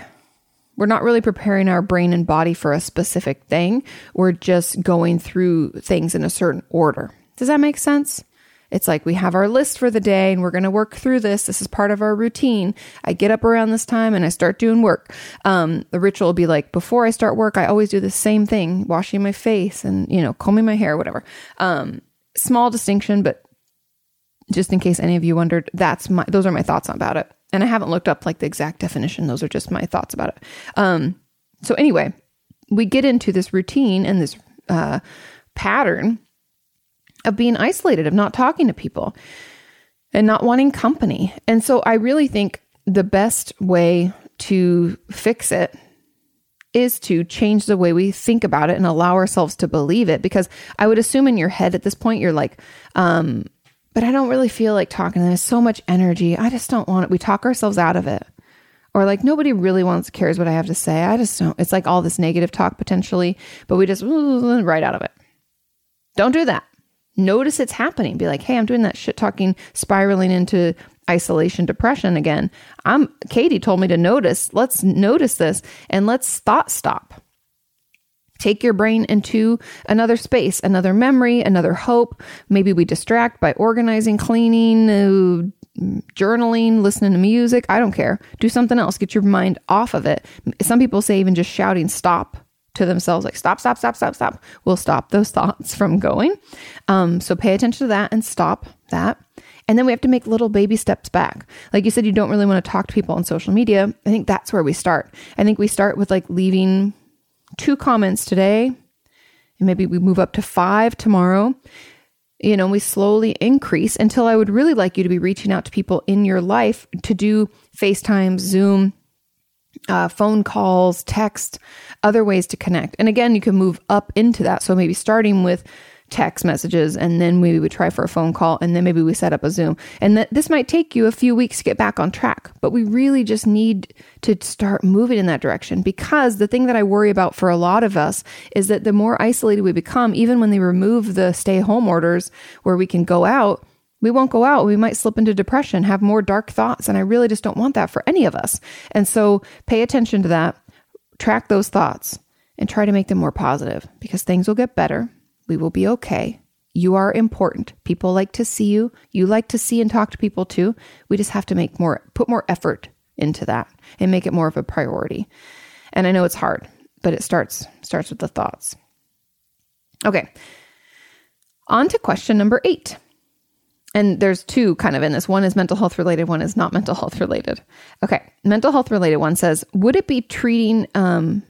we're not really preparing our brain and body for a specific thing. We're just going through things in a certain order. Does that make sense? It's like we have our list for the day and we're going to work through this. This is part of our routine. I get up around this time and I start doing work. Um, the ritual will be like before I start work, I always do the same thing washing my face and, you know, combing my hair, whatever. Um, small distinction, but just in case any of you wondered, that's my, those are my thoughts about it. And I haven't looked up like the exact definition. Those are just my thoughts about it. Um, so anyway, we get into this routine and this, uh, pattern of being isolated, of not talking to people and not wanting company. And so I really think the best way to fix it is to change the way we think about it and allow ourselves to believe it. Because I would assume in your head at this point, you're like, um, but I don't really feel like talking. There's so much energy. I just don't want it. We talk ourselves out of it. Or like nobody really wants cares what I have to say. I just don't. It's like all this negative talk potentially, but we just right out of it. Don't do that. Notice it's happening. Be like, hey, I'm doing that shit talking, spiraling into isolation depression again. I'm Katie told me to notice. Let's notice this and let's thought stop. Take your brain into another space, another memory, another hope. Maybe we distract by organizing, cleaning, uh, journaling, listening to music. I don't care. Do something else. Get your mind off of it. Some people say even just shouting stop to themselves, like stop, stop, stop, stop, stop, will stop those [laughs] thoughts from going. Um, so pay attention to that and stop that. And then we have to make little baby steps back. Like you said, you don't really want to talk to people on social media. I think that's where we start. I think we start with like leaving two comments today, and maybe we move up to five tomorrow. You know, we slowly increase until I would really like you to be reaching out to people in your life to do FaceTime, Zoom, uh, phone calls, text, other ways to connect. And again, you can move up into that. So maybe starting with text messages and then maybe we try for a phone call and then maybe we set up a Zoom. And that this might take you a few weeks to get back on track, but we really just need to start moving in that direction because the thing that I worry about for a lot of us is that the more isolated we become, even when they remove the stay home orders where we can go out, we won't go out. We might slip into depression, have more dark thoughts. And I really just don't want that for any of us. And so pay attention to that, track those thoughts, and try to make them more positive because things will get better we will be okay. You are important. People like to see you. You like to see and talk to people too. We just have to make more, put more effort into that and make it more of a priority. And I know it's hard, but it starts starts with the thoughts. Okay. On to question number 8. And there's two kind of in this. One is mental health related, one is not mental health related. Okay. Mental health related one says, Would it be treating um,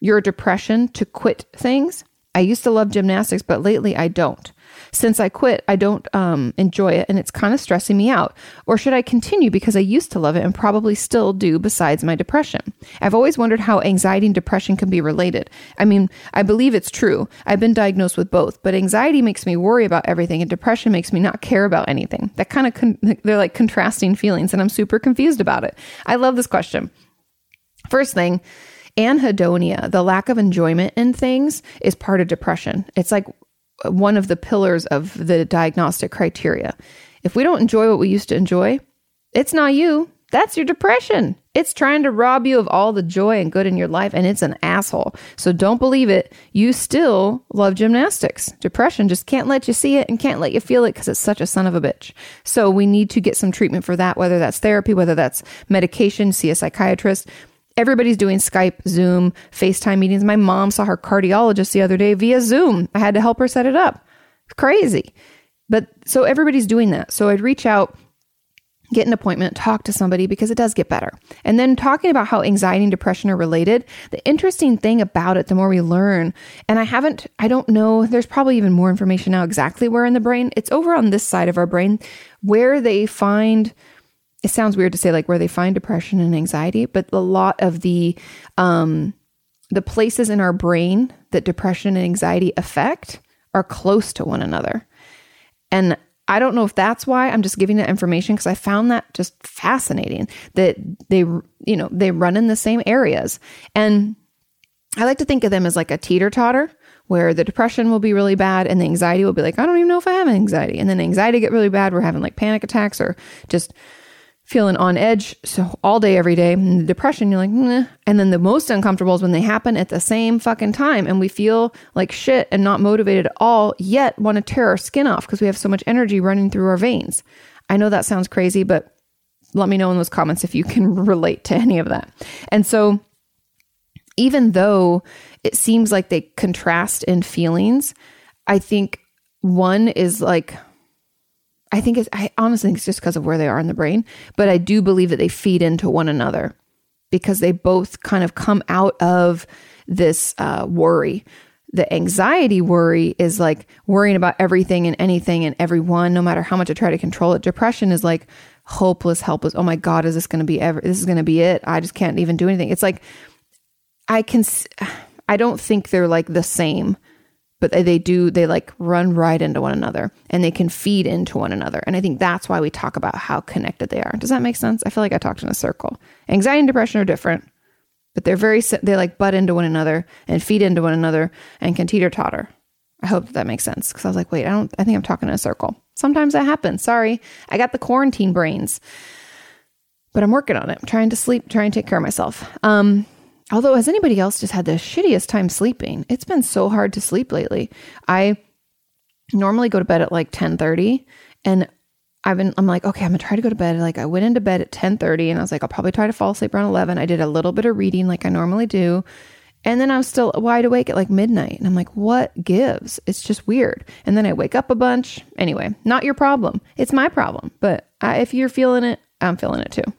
your depression to quit things? I used to love gymnastics, but lately I don't. Since I quit, I don't um, enjoy it and it's kind of stressing me out. Or should I continue because I used to love it and probably still do besides my depression? I've always wondered how anxiety and depression can be related. I mean, I believe it's true. I've been diagnosed with both, but anxiety makes me worry about everything and depression makes me not care about anything. That kind of, con- [laughs] they're like contrasting feelings and I'm super confused about it. I love this question. First thing, anhedonia, the lack of enjoyment in things, is part of depression. It's like one of the pillars of the diagnostic criteria. If we don't enjoy what we used to enjoy, it's not you. That's your depression. It's trying to rob you of all the joy and good in your life, and it's an asshole. So don't believe it. You still love gymnastics. Depression just can't let you see it and can't let you feel it because it's such a son of a bitch. So we need to get some treatment for that, whether that's therapy, whether that's medication, see a psychiatrist everybody's doing Skype, Zoom, FaceTime meetings. My mom saw her cardiologist the other day via Zoom. I had to help her set it up. Crazy. But so everybody's doing that. So I'd reach out, get an appointment, talk to somebody because it does get better. And then talking about how anxiety and depression are related, the interesting thing about it, the more we learn, and I haven't, I don't know, there's probably even more information now exactly where in the brain. It's over on this side of our brain where they find it sounds weird to say like where they find depression and anxiety, but a lot of the um, the places in our brain that depression and anxiety affect are close to one another. And I don't know if that's why I'm just giving that information because I found that just fascinating that they, you know, they run in the same areas. And I like to think of them as like a teeter totter where the depression will be really bad and the anxiety will be like, I don't even know if I have anxiety. And then anxiety get really bad. We're having like panic attacks or just feeling on edge so all day every day and the depression you're like and then the most uncomfortable is when they happen at the same fucking time and we feel like shit and not motivated at all yet want to tear our skin off because we have so much energy running through our veins. I know that sounds crazy but let me know in those comments if you can [laughs] relate to any of that. And so even though it seems like they contrast in feelings i think one is like I think it's, I honestly think it's just because of where they are in the brain, but I do believe that they feed into one another because they both kind of come out of this uh, worry. The anxiety worry is like worrying about everything and anything and everyone, no matter how much I try to control it. Depression is like hopeless, helpless. Oh my God, is this going to be ever? This is going to be it. I just can't even do anything. It's like, I can, I don't think they're like the same, but they, they do, they like run right into one another and they can feed into one another. And I think that's why we talk about how connected they are. Does that make sense? I feel like I talked in a circle. Anxiety and depression are different but they're very they like butt into one another and feed into one another and can teeter totter. I hope that, that makes sense because I was like, wait, I don't. I think I'm talking in a circle. Sometimes that happens. Sorry, I got the quarantine brains, but I'm working on it. I'm trying to sleep, trying to take care of myself. Um, although, has anybody else just had the shittiest time sleeping? It's been so hard to sleep lately. I normally go to bed at like 10:30 and I've been, I'm like, okay, I'm gonna try to go to bed. Like I went into bed at 10:30 and I was like, I'll probably try to fall asleep around 11. I did a little bit of reading like I normally do. And then I was still wide awake at like midnight. And I'm like, what gives? It's just weird. And then I wake up a bunch. Anyway, not your problem. It's my problem. But I, if you're feeling it, I'm feeling it too.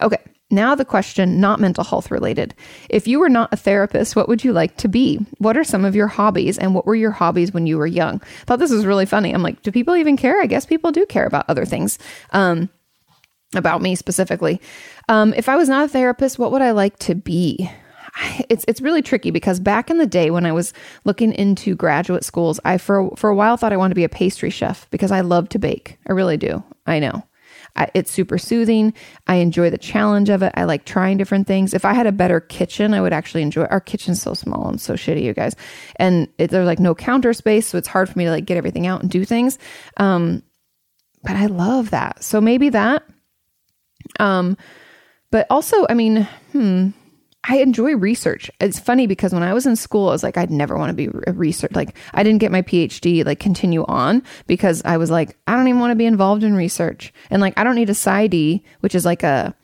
Okay. Now, the question, not mental health related. If you were not a therapist, what would you like to be? What are some of your hobbies and what were your hobbies when you were young? I thought this was really funny. I'm like, do people even care? I guess people do care about other things. Um, about me specifically. Um, if I was not a therapist, what would I like to be? It's it's really tricky because back in the day when I was looking into graduate schools, I for for a while thought I wanted to be a pastry chef because I love to bake. I really do. I know. I, it's super soothing. I enjoy the challenge of it. I like trying different things. If I had a better kitchen, I would actually enjoy. Our kitchen's so small and so shitty, you guys, and it, there's like no counter space, so it's hard for me to like get everything out and do things. Um, but I love that. So maybe that. Um, but also, I mean, hmm, I enjoy research. It's funny because when I was in school, I was like, I'd never want to be a research. Like, I didn't get my PhD, like, continue on because I was like, I don't even want to be involved in research. And like, I don't need a PsyD, which is like a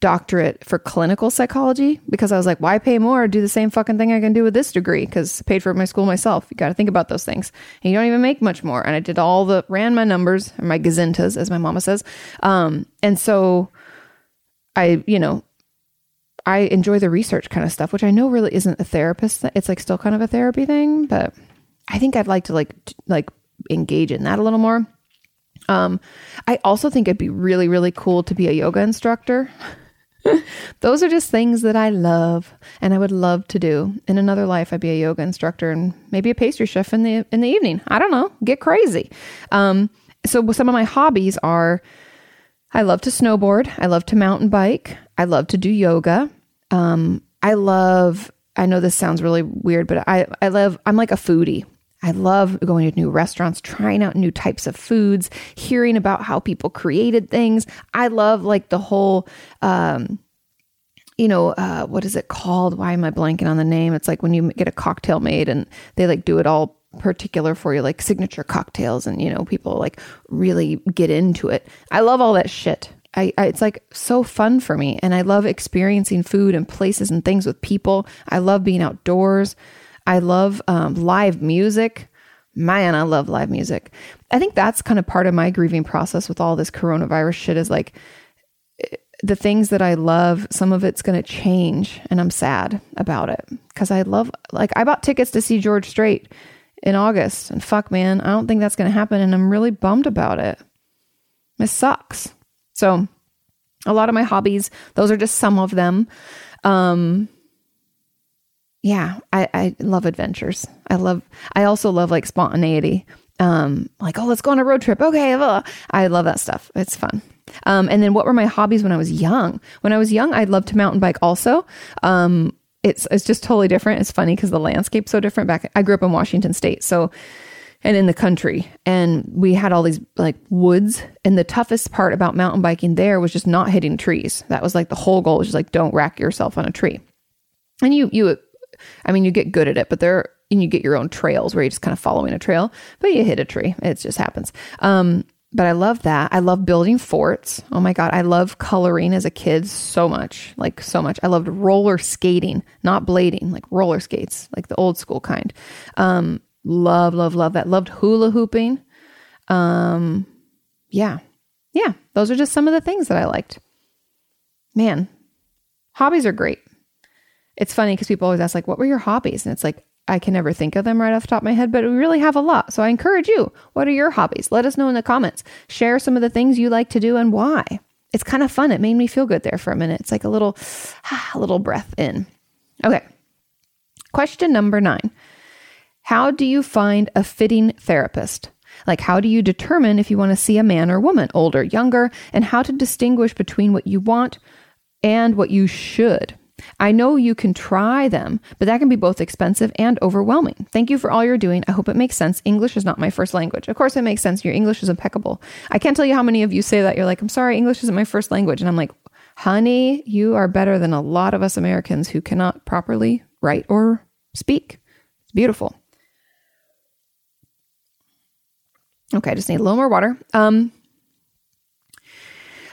doctorate for clinical psychology because I was like, why pay more? Do the same fucking thing I can do with this degree because paid for my school myself. You got to think about those things. And you don't even make much more. And I did all the, ran my numbers, my gazintas, as my mama says. Um, and so I, you know, I enjoy the research kind of stuff, which I know really isn't a therapist. It's like still kind of a therapy thing, but I think I'd like to like t- like engage in that a little more. Um, I also think it'd be really really cool to be a yoga instructor. [laughs] Those are just things that I love and I would love to do. In another life, I'd be a yoga instructor and maybe a pastry chef in the in the evening. I don't know, get crazy. Um, so some of my hobbies are I love to snowboard, I love to mountain bike, I love to do yoga. Um, I love, I know this sounds really weird, but I, I love, I'm like a foodie. I love going to new restaurants, trying out new types of foods, hearing about how people created things. I love like the whole, um, you know, uh, what is it called? Why am I blanking on the name? It's like when you get a cocktail made and they like do it all particular for you, like signature cocktails, and you know, people like really get into it. I love all that shit. I, I, it's like so fun for me and i love experiencing food and places and things with people. I love being outdoors. I love um, live music. Man i love live music. I think that's kind of part of my grieving process with all this coronavirus shit is like the things that i love some of it's going to change and i'm sad about it. Because i love like i bought tickets to see george strait in august and fuck man i don't think that's going to happen and i'm really bummed about it. It sucks so, a lot of my hobbies, those are just some of them. Um, yeah, I, I love adventures. I love, I also love like spontaneity. Um, like, oh, let's go on a road trip. Okay. Blah. I love that stuff. It's fun. Um, and then what were my hobbies when I was young? When I was young, I loved to mountain bike also. Um, it's, it's just totally different. It's funny because the landscape's so different back. I grew up in Washington state. So and in the country. And we had all these like woods. And the toughest part about mountain biking there was just not hitting trees. That was like the whole goal was just like, don't rack yourself on a tree. And you, you, I mean, you get good at it, but there, and you get your own trails where you're just kind of following a trail, but you hit a tree. It just happens. Um, but I love that. I love building forts. Oh my God. I love coloring as a kid so much, like so much. I loved roller skating, not blading, like roller skates, like the old school kind. Um, Love, love, love that. Loved hula hooping. Um, yeah. Yeah. Those are just some of the things that I liked. Man, hobbies are great. It's funny because people always ask, like, what were your hobbies? And it's like, I can never think of them right off the top of my head, but we really have a lot. So I encourage you. What are your hobbies? Let us know in the comments. Share some of the things you like to do and why. It's kind of fun. It made me feel good there for a minute. It's like a little, [sighs] a little breath in. Okay. Question number nine How do you find a fitting therapist? Like, how do you determine if you want to see a man or woman, older, younger, and how to distinguish between what you want and what you should? I know you can try them, but that can be both expensive and overwhelming. Thank you for all you're doing. I hope it makes sense. English is not my first language. Of course, it makes sense. Your English is impeccable. I can't tell you how many of you say that. You're like, I'm sorry, English isn't my first language. And I'm like, honey, you are better than a lot of us Americans who cannot properly write or speak. It's beautiful. Okay, I just need a little more water. Um,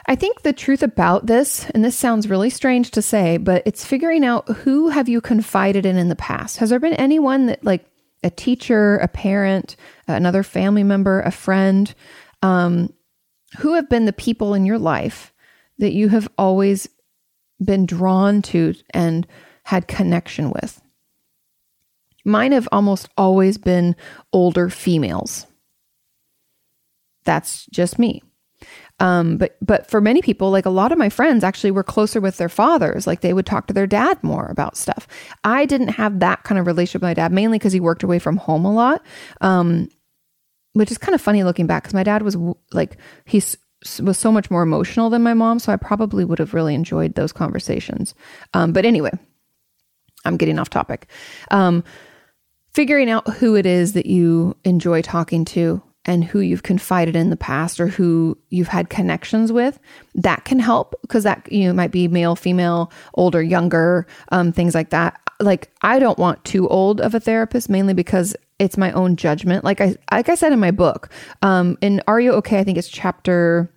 I think the truth about this, and this sounds really strange to say, but it's figuring out who have you confided in in the past. Has there been anyone that, like a teacher, a parent, another family member, a friend, um, who have been the people in your life that you have always been drawn to and had connection with? Mine have almost always been older females. That's just me. Um, but but for many people, like a lot of my friends actually were closer with their fathers. Like they would talk to their dad more about stuff. I didn't have that kind of relationship with my dad, mainly because he worked away from home a lot. Um, which is kind of funny looking back because my dad was like he was so much more emotional than my mom, so I probably would have really enjoyed those conversations. Um, but anyway, I'm getting off topic. Um, figuring out who it is that you enjoy talking to and who you've confided in the past or who you've had connections with that can help because that you know might be male female older younger um, things like that. Like i don't want too old of a therapist mainly because it's my own judgment. Like i like i said in my book um in are you okay? I think it's chapter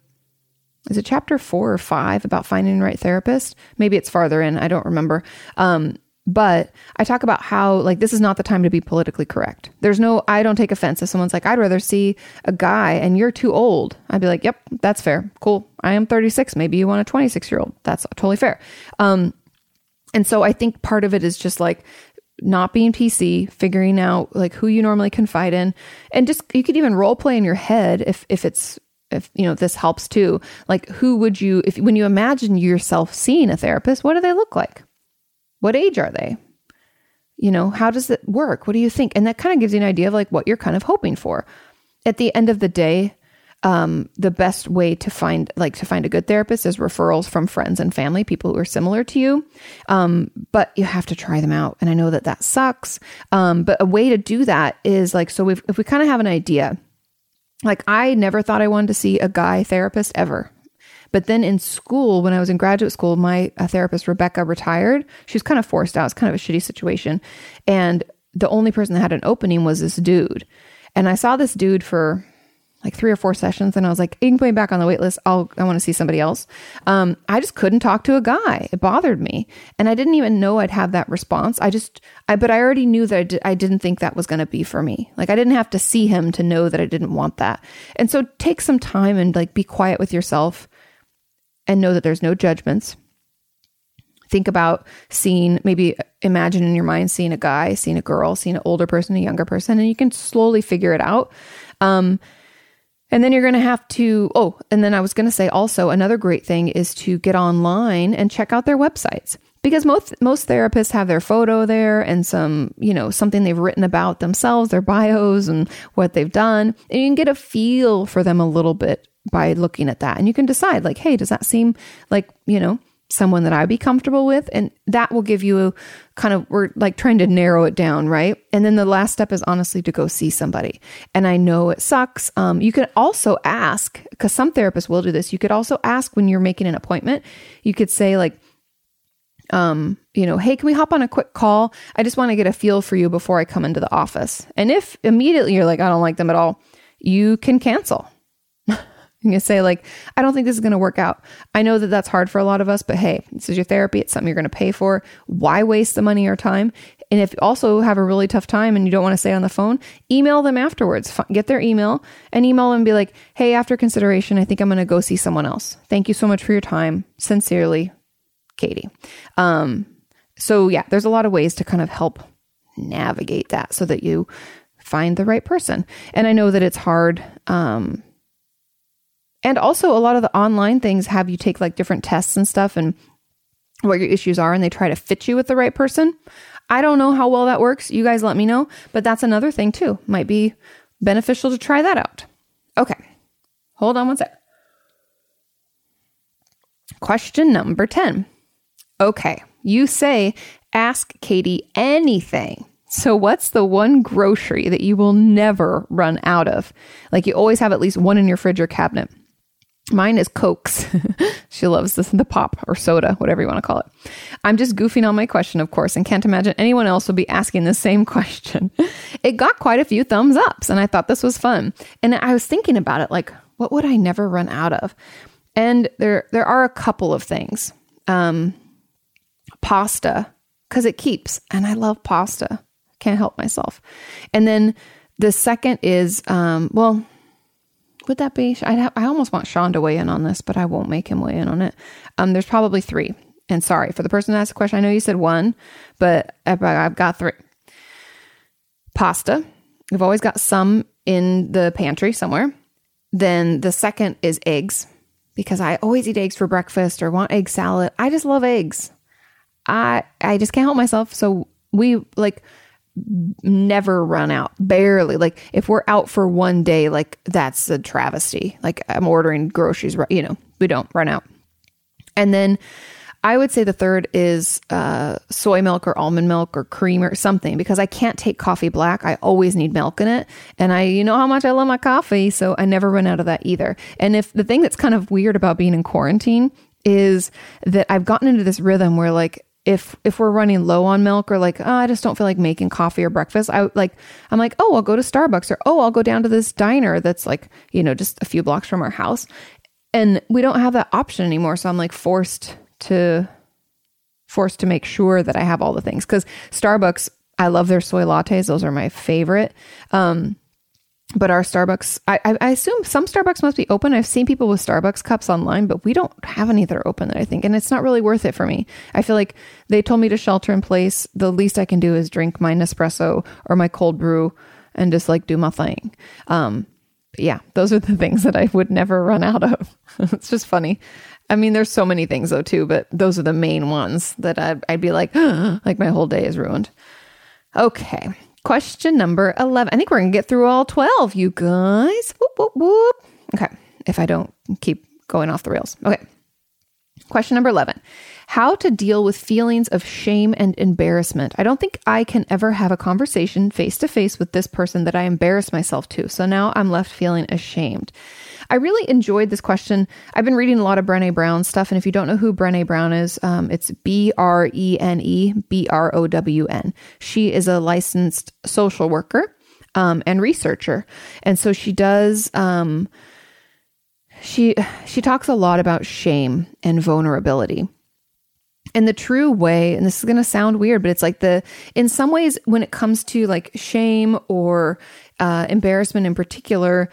is it chapter four or five about finding the right therapist? Maybe it's farther in. I don't remember. Um but I talk about how, like, this is not the time to be politically correct. There's no, I don't take offense if someone's like, I'd rather see a guy and you're too old. I'd be like, yep, that's fair. Cool. I am 36. Maybe you want a 26 year old. That's totally fair. Um, and so I think part of it is just like not being PC, figuring out like who you normally confide in, and just you could even role play in your head if if it's if you know this helps too. Like who would you if when you imagine yourself seeing a therapist, what do they look like? What age are they? You know, how does it work? What do you think? And that kind of gives you an idea of like what you're kind of hoping for. At the end of the day, um, the best way to find like to find a good therapist is referrals from friends and family, people who are similar to you. Um, but you have to try them out, and I know that that sucks. Um, but a way to do that is like so. If, if we kind of have an idea, like I never thought I wanted to see a guy therapist ever. But then in school, when I was in graduate school, my therapist, Rebecca, retired. She was kind of forced out. It's kind of a shitty situation. And the only person that had an opening was this dude. And I saw this dude for like three or four sessions and I was like, you can put me back on the wait list. I'll, I want to see somebody else. Um, I just couldn't talk to a guy. It bothered me. And I didn't even know I'd have that response. I just, I, but I already knew that I, di- I didn't think that was going to be for me. Like I didn't have to see him to know that I didn't want that. And so take some time and like be quiet with yourself and know that there's no judgments. Think about seeing, maybe imagine in your mind seeing a guy, seeing a girl, seeing an older person, a younger person, and you can slowly figure it out. Um, and then you're going to have to, oh, and then I was going to say also another great thing is to get online and check out their websites because most most therapists have their photo there and some you know something they've written about themselves their bios and what they've done and you can get a feel for them a little bit by looking at that. And you can decide, like, hey, does that seem like, you know, someone that I'd be comfortable with? And that will give you a kind of, we're like trying to narrow it down, right? And then the last step is honestly to go see somebody. And I know it sucks. Um, you can also ask, because some therapists will do this, you could also ask when you're making an appointment, you could say, like, um, you know, hey, can we hop on a quick call? I just want to get a feel for you before I come into the office. And if immediately you're like, I don't like them at all, you can cancel can say, like, I don't think this is going to work out. I know that that's hard for a lot of us, but hey, this is your therapy. It's something you're going to pay for. Why waste the money or time? And if you also have a really tough time and you don't want to say on the phone, email them afterwards. Get their email and email them and be like, hey, after consideration, I think I'm going to go see someone else. Thank you so much for your time. Sincerely, Katie. Um, so, yeah, there's a lot of ways to kind of help navigate that so that you find the right person. And I know that it's hard. Um, and also, a lot of the online things have you take like different tests and stuff and what your issues are, and they try to fit you with the right person. I don't know how well that works. You guys let me know. But that's another thing too. Might be beneficial to try that out. Okay. Hold on one sec. Question number 10. Okay. You say, ask Katie anything. So, what's the one grocery that you will never run out of? Like you always have at least one in your fridge or cabinet. Mine is Cokes. [laughs] she loves this, the pop or soda, whatever you want to call it. I'm just goofing on my question, of course, and can't imagine anyone else would be asking the same [laughs] question. It got quite a few thumbs ups, and I thought this was fun. And I was thinking about it, like, what would I never run out of? And there, there are a couple of things. Um, pasta, because it keeps, and I love pasta. Can't help myself. And then the second is, um, well, would that be? i ha- I almost want Sean to weigh in on this, but I won't make him weigh in on it. Um, there's probably three. And sorry for the person that asked the question. I know you said one, but I've got three. Pasta. We've always got some in the pantry somewhere. Then the second is eggs because I always eat eggs for breakfast or want egg salad. I just love eggs. I I just can't help myself. So we like never run out barely. Like if we're out for one day like that's a travesty. Like i'm ordering groceries you know we don't run out. And then i would say the third is uh, soy milk or almond milk or cream or something because i can't take coffee black. I always need milk in it. And i you know how much i love my coffee so i never run out of that either. And if the thing that's kind of weird about being in quarantine is that i've gotten into this rhythm where like if if we're running low on milk or like oh, I just don't feel like making coffee or breakfast, I like I'm like oh I'll go to Starbucks or oh I'll go down to this diner that's like you know just a few blocks from our house, and we don't have that option anymore. So I'm like forced to forced to make sure that I have all the things because Starbucks I love their soy lattes; those are my favorite. Um, but our Starbucks, I, I, assume some Starbucks must be open. I've seen people with Starbucks cups online, but we don't have any that are open. That I think, and it's not really worth it for me. I feel like they told me to shelter in place. The least I can do is drink my Nespresso or my cold brew and just like do my thing. Um, yeah, those are the [laughs] things that I would never run out of. [laughs] it's just funny. I mean, there's so many things though too, but those are the main ones that I'd, I'd be like, [gasps] like my whole day is ruined. Okay. Question number 11. I think we're going to get through all 12, you guys. Whoop, whoop, whoop. Okay. If I don't keep going off the rails. Okay. Question number 11 How to deal with feelings of shame and embarrassment. I don't think I can ever have a conversation face to face with this person that I embarrass myself to. So now I'm left feeling ashamed. I really enjoyed this question. I've been reading a lot of Brene Brown stuff. And if you don't know who Brene Brown is, um, it's B R E N E B R O W N. She is a licensed social worker um, and researcher. And so she does. Um, she she talks a lot about shame and vulnerability and the true way and this is going to sound weird but it's like the in some ways when it comes to like shame or uh, embarrassment in particular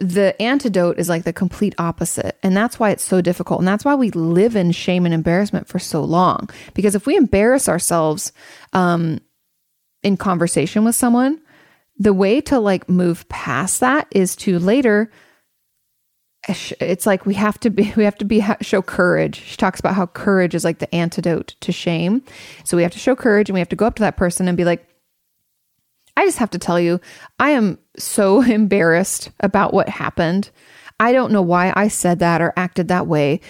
the antidote is like the complete opposite. And that's why it's so difficult. And that's why we live in shame and embarrassment for so long. Because if we embarrass ourselves um, in conversation with someone, the way to like move past that is to later it's like we have to be [laughs] we have to be show courage she talks about how courage is like the antidote to shame so we have to show courage and we have to go up to that person and be like I just have to tell you, I am so [laughs] embarrassed about what happened. I don't know why I said that or acted that way.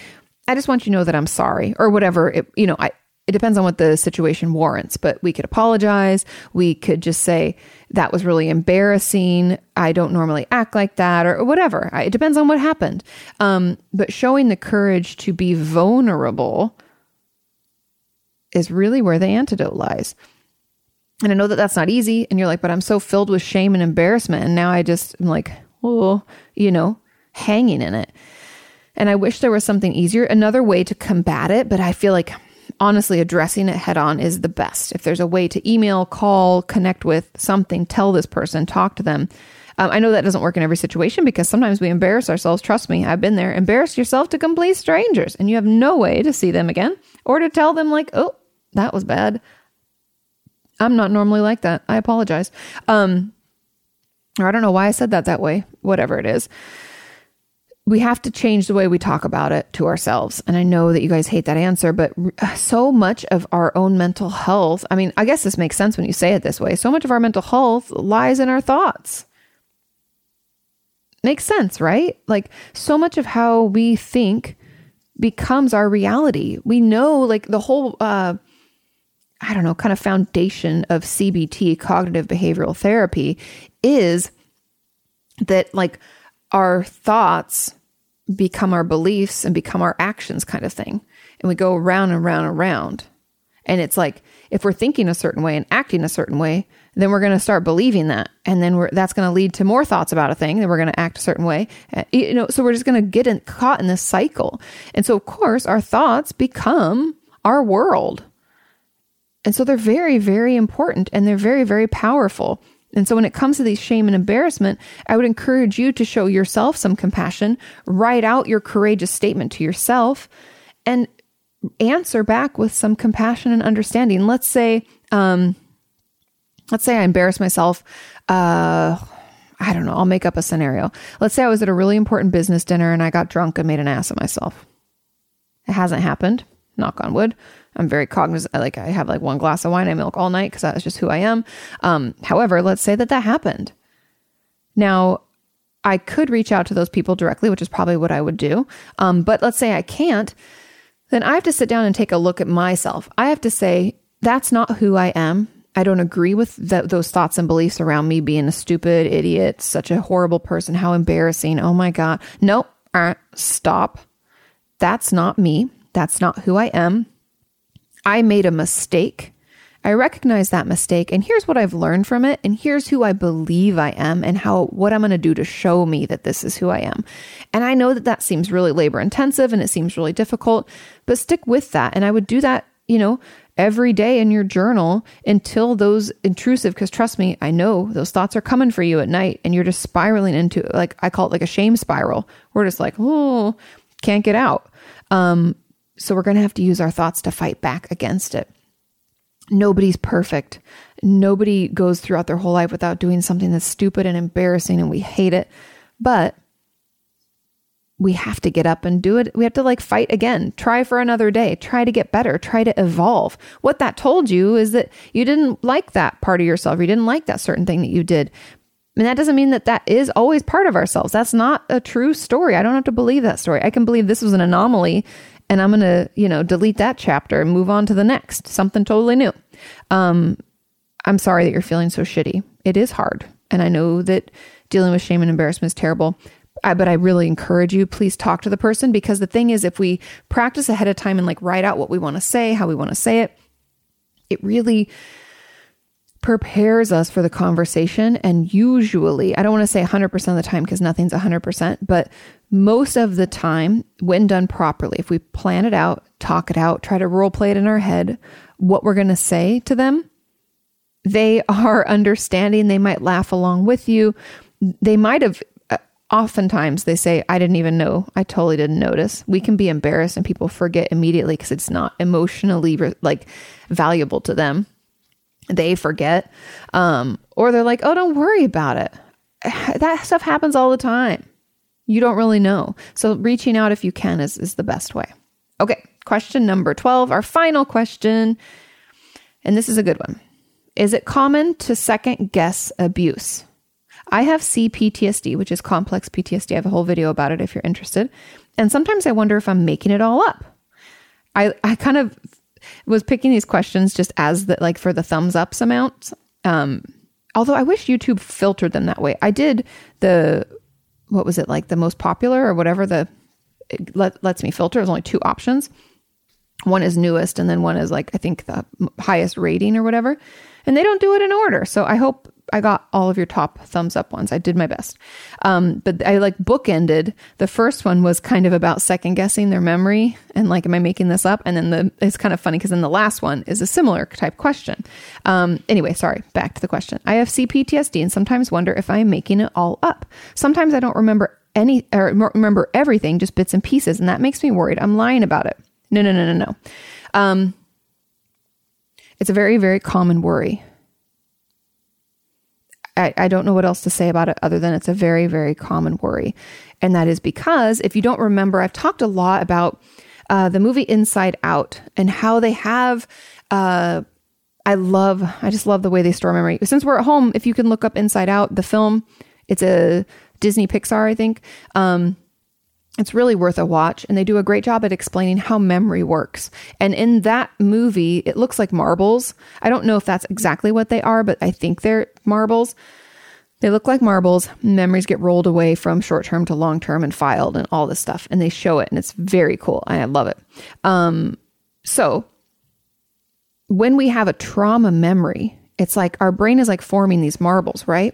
I just want you to know that I'm sorry or whatever. It, you know, I, it depends on what the situation warrants, but we could apologize. We could just say that was really embarrassing. I don't normally act like that or whatever. It depends on what happened. Um, but showing the courage to be vulnerable is really where the antidote lies. And I know that that's not easy. And you're like, but I'm so filled with shame and embarrassment. And now I just am like, oh, you know, hanging in it. And I wish there was something easier, another way to combat it. But I feel like honestly, addressing it head on is the best. If there's a way to email, call, connect with something, tell this person, talk to them. Um, I know that doesn't work in every situation because sometimes we embarrass ourselves. Trust me, I've been there. Embarrass yourself to complete strangers, and you have no way to see them again or to tell them, like, oh, that was bad. I'm not normally like that. I apologize. Um, or I don't know why I said that that way. Whatever it is we have to change the way we talk about it to ourselves. And I know that you guys hate that answer, but so much of our own mental health, I mean, I guess this makes sense when you say it this way. So much of our mental health lies in our thoughts. Makes sense, right? Like so much of how we think becomes our reality. We know like the whole uh I don't know, kind of foundation of CBT, cognitive behavioral therapy is that like our thoughts become our beliefs and become our actions kind of thing. And we go around and around and around. And it's like if we're thinking a certain way and acting a certain way, then we're going to start believing that, and then we're, that's going to lead to more thoughts about a thing. Then we're going to act a certain way, uh, you know. So we're just going to get in, caught in this cycle. And so, of course, our thoughts become our world, and so they're very, very important, and they're very, very powerful. And so when it comes to these shame and embarrassment, I would encourage you to show yourself some compassion, write out your courageous statement to yourself, and answer back with some compassion and understanding. Let's say, um, let's say I embarrass myself. Uh, I don't know. I'll make up a scenario. Let's say I was at a really important business dinner and I got drunk and made an ass of myself. It hasn't happened. Knock on wood. I'm very cognizant. Like I have like one glass of wine, I milk all night because that's just who I am. Um, however, let's say that that happened. Now, I could reach out to those people directly, which is probably what I would do. Um, but let's say I can't, then I have to sit down and take a look at myself. I have to say, that's not who I am. I don't agree with the, those thoughts and beliefs around me being a stupid idiot, such a horrible person. How embarrassing. Oh my God. Nope. Uh, stop. That's not me. That's not who I am. I made a mistake. I recognize that mistake and here's what I've learned from it and here's who I believe I am and how what I'm going to do to show me that this is who I am. And I know that that seems really labor intensive and it seems really difficult, but stick with that and I would do that, you know, every day in your journal until those intrusive because trust me, I know those thoughts are coming for you at night and you're just spiraling into like I call it like a shame spiral. We're just like, "Oh, can't get out." Um so we're going to have to use our thoughts to fight back against it. Nobody's perfect. Nobody goes throughout their whole life without doing something that's stupid and embarrassing and we hate it. But we have to get up and do it. We have to like fight again. Try for another day. Try to get better. Try to evolve. What that told you is that you didn't like that part of yourself. You didn't like that certain thing that you did. And that doesn't mean that that is always part of ourselves. That's not a true story. I don't have to believe that story. I can believe this was an anomaly and I'm going to, you know, delete that chapter and move on to the next, something totally new. Um, I'm sorry that you're feeling so shitty. It is hard. And I know that dealing with shame and embarrassment is terrible. I, but I really encourage you, please talk to the person because the thing is, if we practice ahead of time and like write out what we want to say, how we want to say it, it really prepares us for the conversation. And usually, I don't want to say 100% of the time because nothing's 100%, but most of the time, when done properly, if we plan it out, talk it out, try to role play it in our head, what we're going to say to them, they are [laughs] understanding. They might laugh along with you. They might have, uh, oftentimes, they say, I didn't even know. I totally didn't notice. We can be embarrassed and people forget immediately because it's not emotionally like valuable to them they forget um, or they're like oh don't worry about it [sighs] that stuff happens all the time you don't really know. So reaching out if you can is, is the best way. Okay question number 12 our final question. And this is a good one. Is it common to second guess abuse? I have cptsd which is complex ptsd i have a whole video about it if you're interested. And sometimes i wonder if i'm making it all up. I, I kind of was picking these questions just as the like for the thumbs ups amount. Um, although I wish YouTube filtered them that way. I did the what was it like the most popular or whatever the let, lets me filter. There's only two options. One is newest, and then one is like I think the highest rating or whatever. And they don't do it in order. So I hope I got all of your top thumbs up ones. I did my best. Um, but I like bookended. The first one was kind of about second guessing their memory and like, am I making this up? And then the it's kind of funny because then the last one is a similar type question. Um, anyway, sorry. Back to the question. I have CPTSD and sometimes wonder if I am making it all up. Sometimes I don't remember any or remember everything, just bits and pieces, and that makes me worried. I'm lying about it. No, no, no, no, no. Um, It's a very, very common worry. I, I don't know what else to say about it other than it's a very, very common worry. And that is because if you don't remember, I've talked a lot about uh, the movie Inside Out and how they have. Uh, I love, I just love the way they store memory. Since we're at home, if you can look up Inside Out, the film, it's a Disney Pixar, I think. Um, it's really worth a watch, and they do a great job at explaining how memory works. And in that movie, it looks like marbles. I don't know if that's exactly what they are, but I think they're marbles. They look like marbles. Memories get rolled away from short term to long term and filed and all this stuff. And they show it, and it's very cool. I love it. Um, so, when we have a trauma memory, it's like our brain is like forming these marbles, right?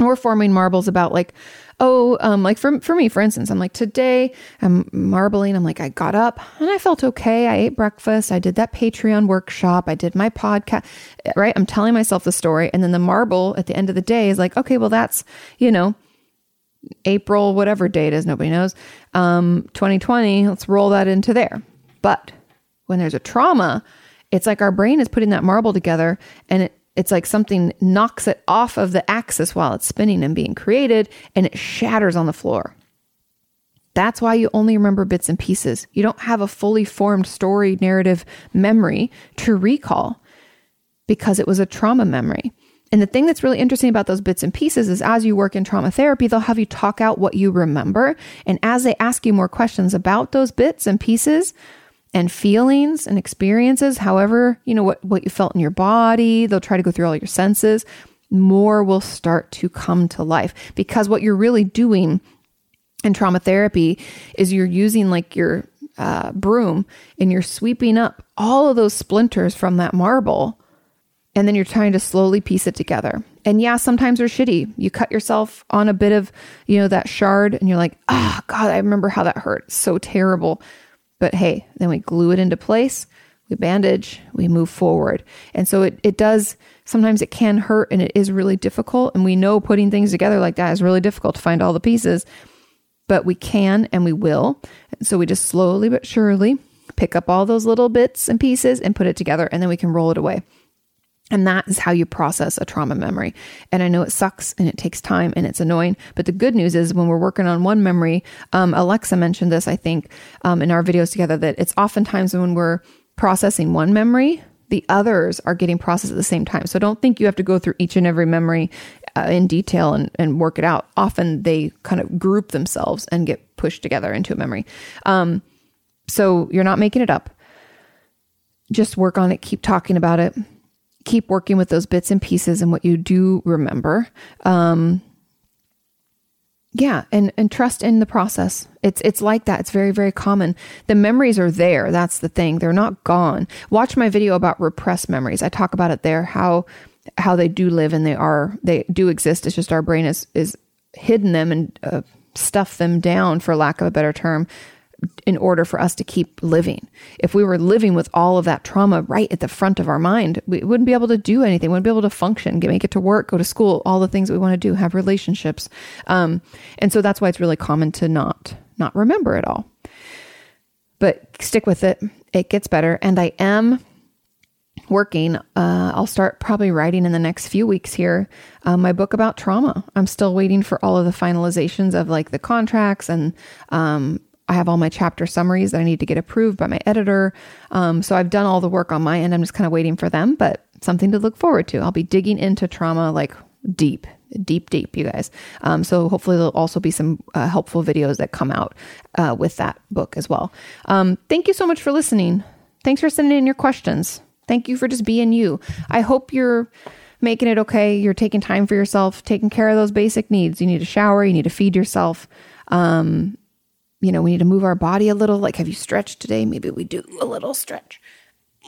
We're forming marbles about like oh, um, like for, for me, for instance, I'm like, today I'm marbling. I'm like, I got up and I felt okay. I ate breakfast. I did that Patreon workshop. I did my podcast, right? I'm telling myself the story. And then the marble at the end of the day is like, okay, well, that's, you know, April, whatever date is, nobody knows. Um, 2020, let's roll that into there. But when there's a trauma, it's like our brain is putting that marble together and it it's like something knocks it off of the axis while it's spinning and being created, and it shatters on the floor. That's why you only remember bits and pieces. You don't have a fully formed story, narrative memory to recall because it was a trauma memory. And the thing that's really interesting about those bits and pieces is as you work in trauma therapy, they'll have you talk out what you remember. And as they ask you more questions about those bits and pieces, and feelings and experiences, however, you know, what, what you felt in your body, they'll try to go through all your senses, more will start to come to life. Because what you're really doing in trauma therapy is you're using like your uh, broom and you're sweeping up all of those splinters from that marble. And then you're trying to slowly piece it together. And yeah, sometimes they're shitty. You cut yourself on a bit of, you know, that shard and you're like, oh, God, I remember how that hurt. So terrible. But hey, then we glue it into place, we bandage, we move forward. And so it, it does, sometimes it can hurt and it is really difficult. And we know putting things together like that is really difficult to find all the pieces, but we can and we will. And So we just slowly but surely pick up all those little bits and pieces and put it together, and then we can roll it away. And that is how you process a trauma memory. And I know it sucks and it takes time and it's annoying. But the good news is when we're working on one memory, um, Alexa mentioned this, I think, um, in our videos together, that it's oftentimes when we're processing one memory, the others are getting processed at the same time. So don't think you have to go through each and every memory uh, in detail and, and work it out. Often they kind of group themselves and get pushed together into a memory. Um, so you're not making it up. Just work on it, keep talking about it keep working with those bits and pieces and what you do remember. Um, yeah, and and trust in the process. It's it's like that. It's very very common. The memories are there. That's the thing. They're not gone. Watch my video about repressed memories. I talk about it there. How how they do live and they are they do exist. It's just our brain is is hidden them and uh, stuff them down, for lack of a better term, in order for us to keep living. If we were living with all of that trauma right at the front of our mind, we wouldn't be able to do anything. We wouldn't be able to function, get, make it to work, go to school, all the things that we want to do, have relationships. Um, and so that's why it's really common to not not remember it all. But stick with it. It gets better. And I am working. Uh, I'll start probably writing in the next few weeks here uh, my book about trauma. I'm still waiting for all of the finalizations of like the contracts and um, I have all my chapter summaries that I need to get approved by my editor. Um, so I've done all the work on my end. I'm just kind of waiting for them, but something to look forward to. I'll be digging into trauma like deep, deep, deep, you guys. Um, so hopefully there'll also be some uh, helpful videos that come out uh, with that book as well. Um, thank you so much for listening. Thanks for sending in your questions. Thank you for just being you. I hope you're making it okay. You're taking time for yourself, taking care of those basic needs. You need a shower, you need to feed yourself. Um, you know, we need to move our body a little. Like, have you stretched today? Maybe we do a little stretch.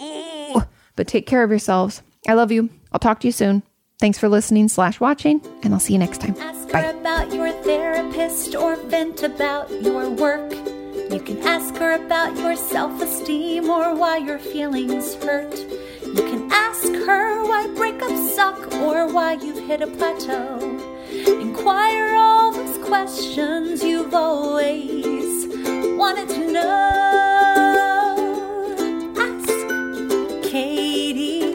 Ooh. But take care of yourselves. I love you. I'll talk to you soon. Thanks for listening slash watching, and I'll see you next time. Ask Bye. her about your therapist or vent about your work. You can ask her about your self esteem or why your feelings hurt. You can ask her why breakups suck or why you've hit a plateau. Inquire all those questions you've always wanted to know. Ask Kati.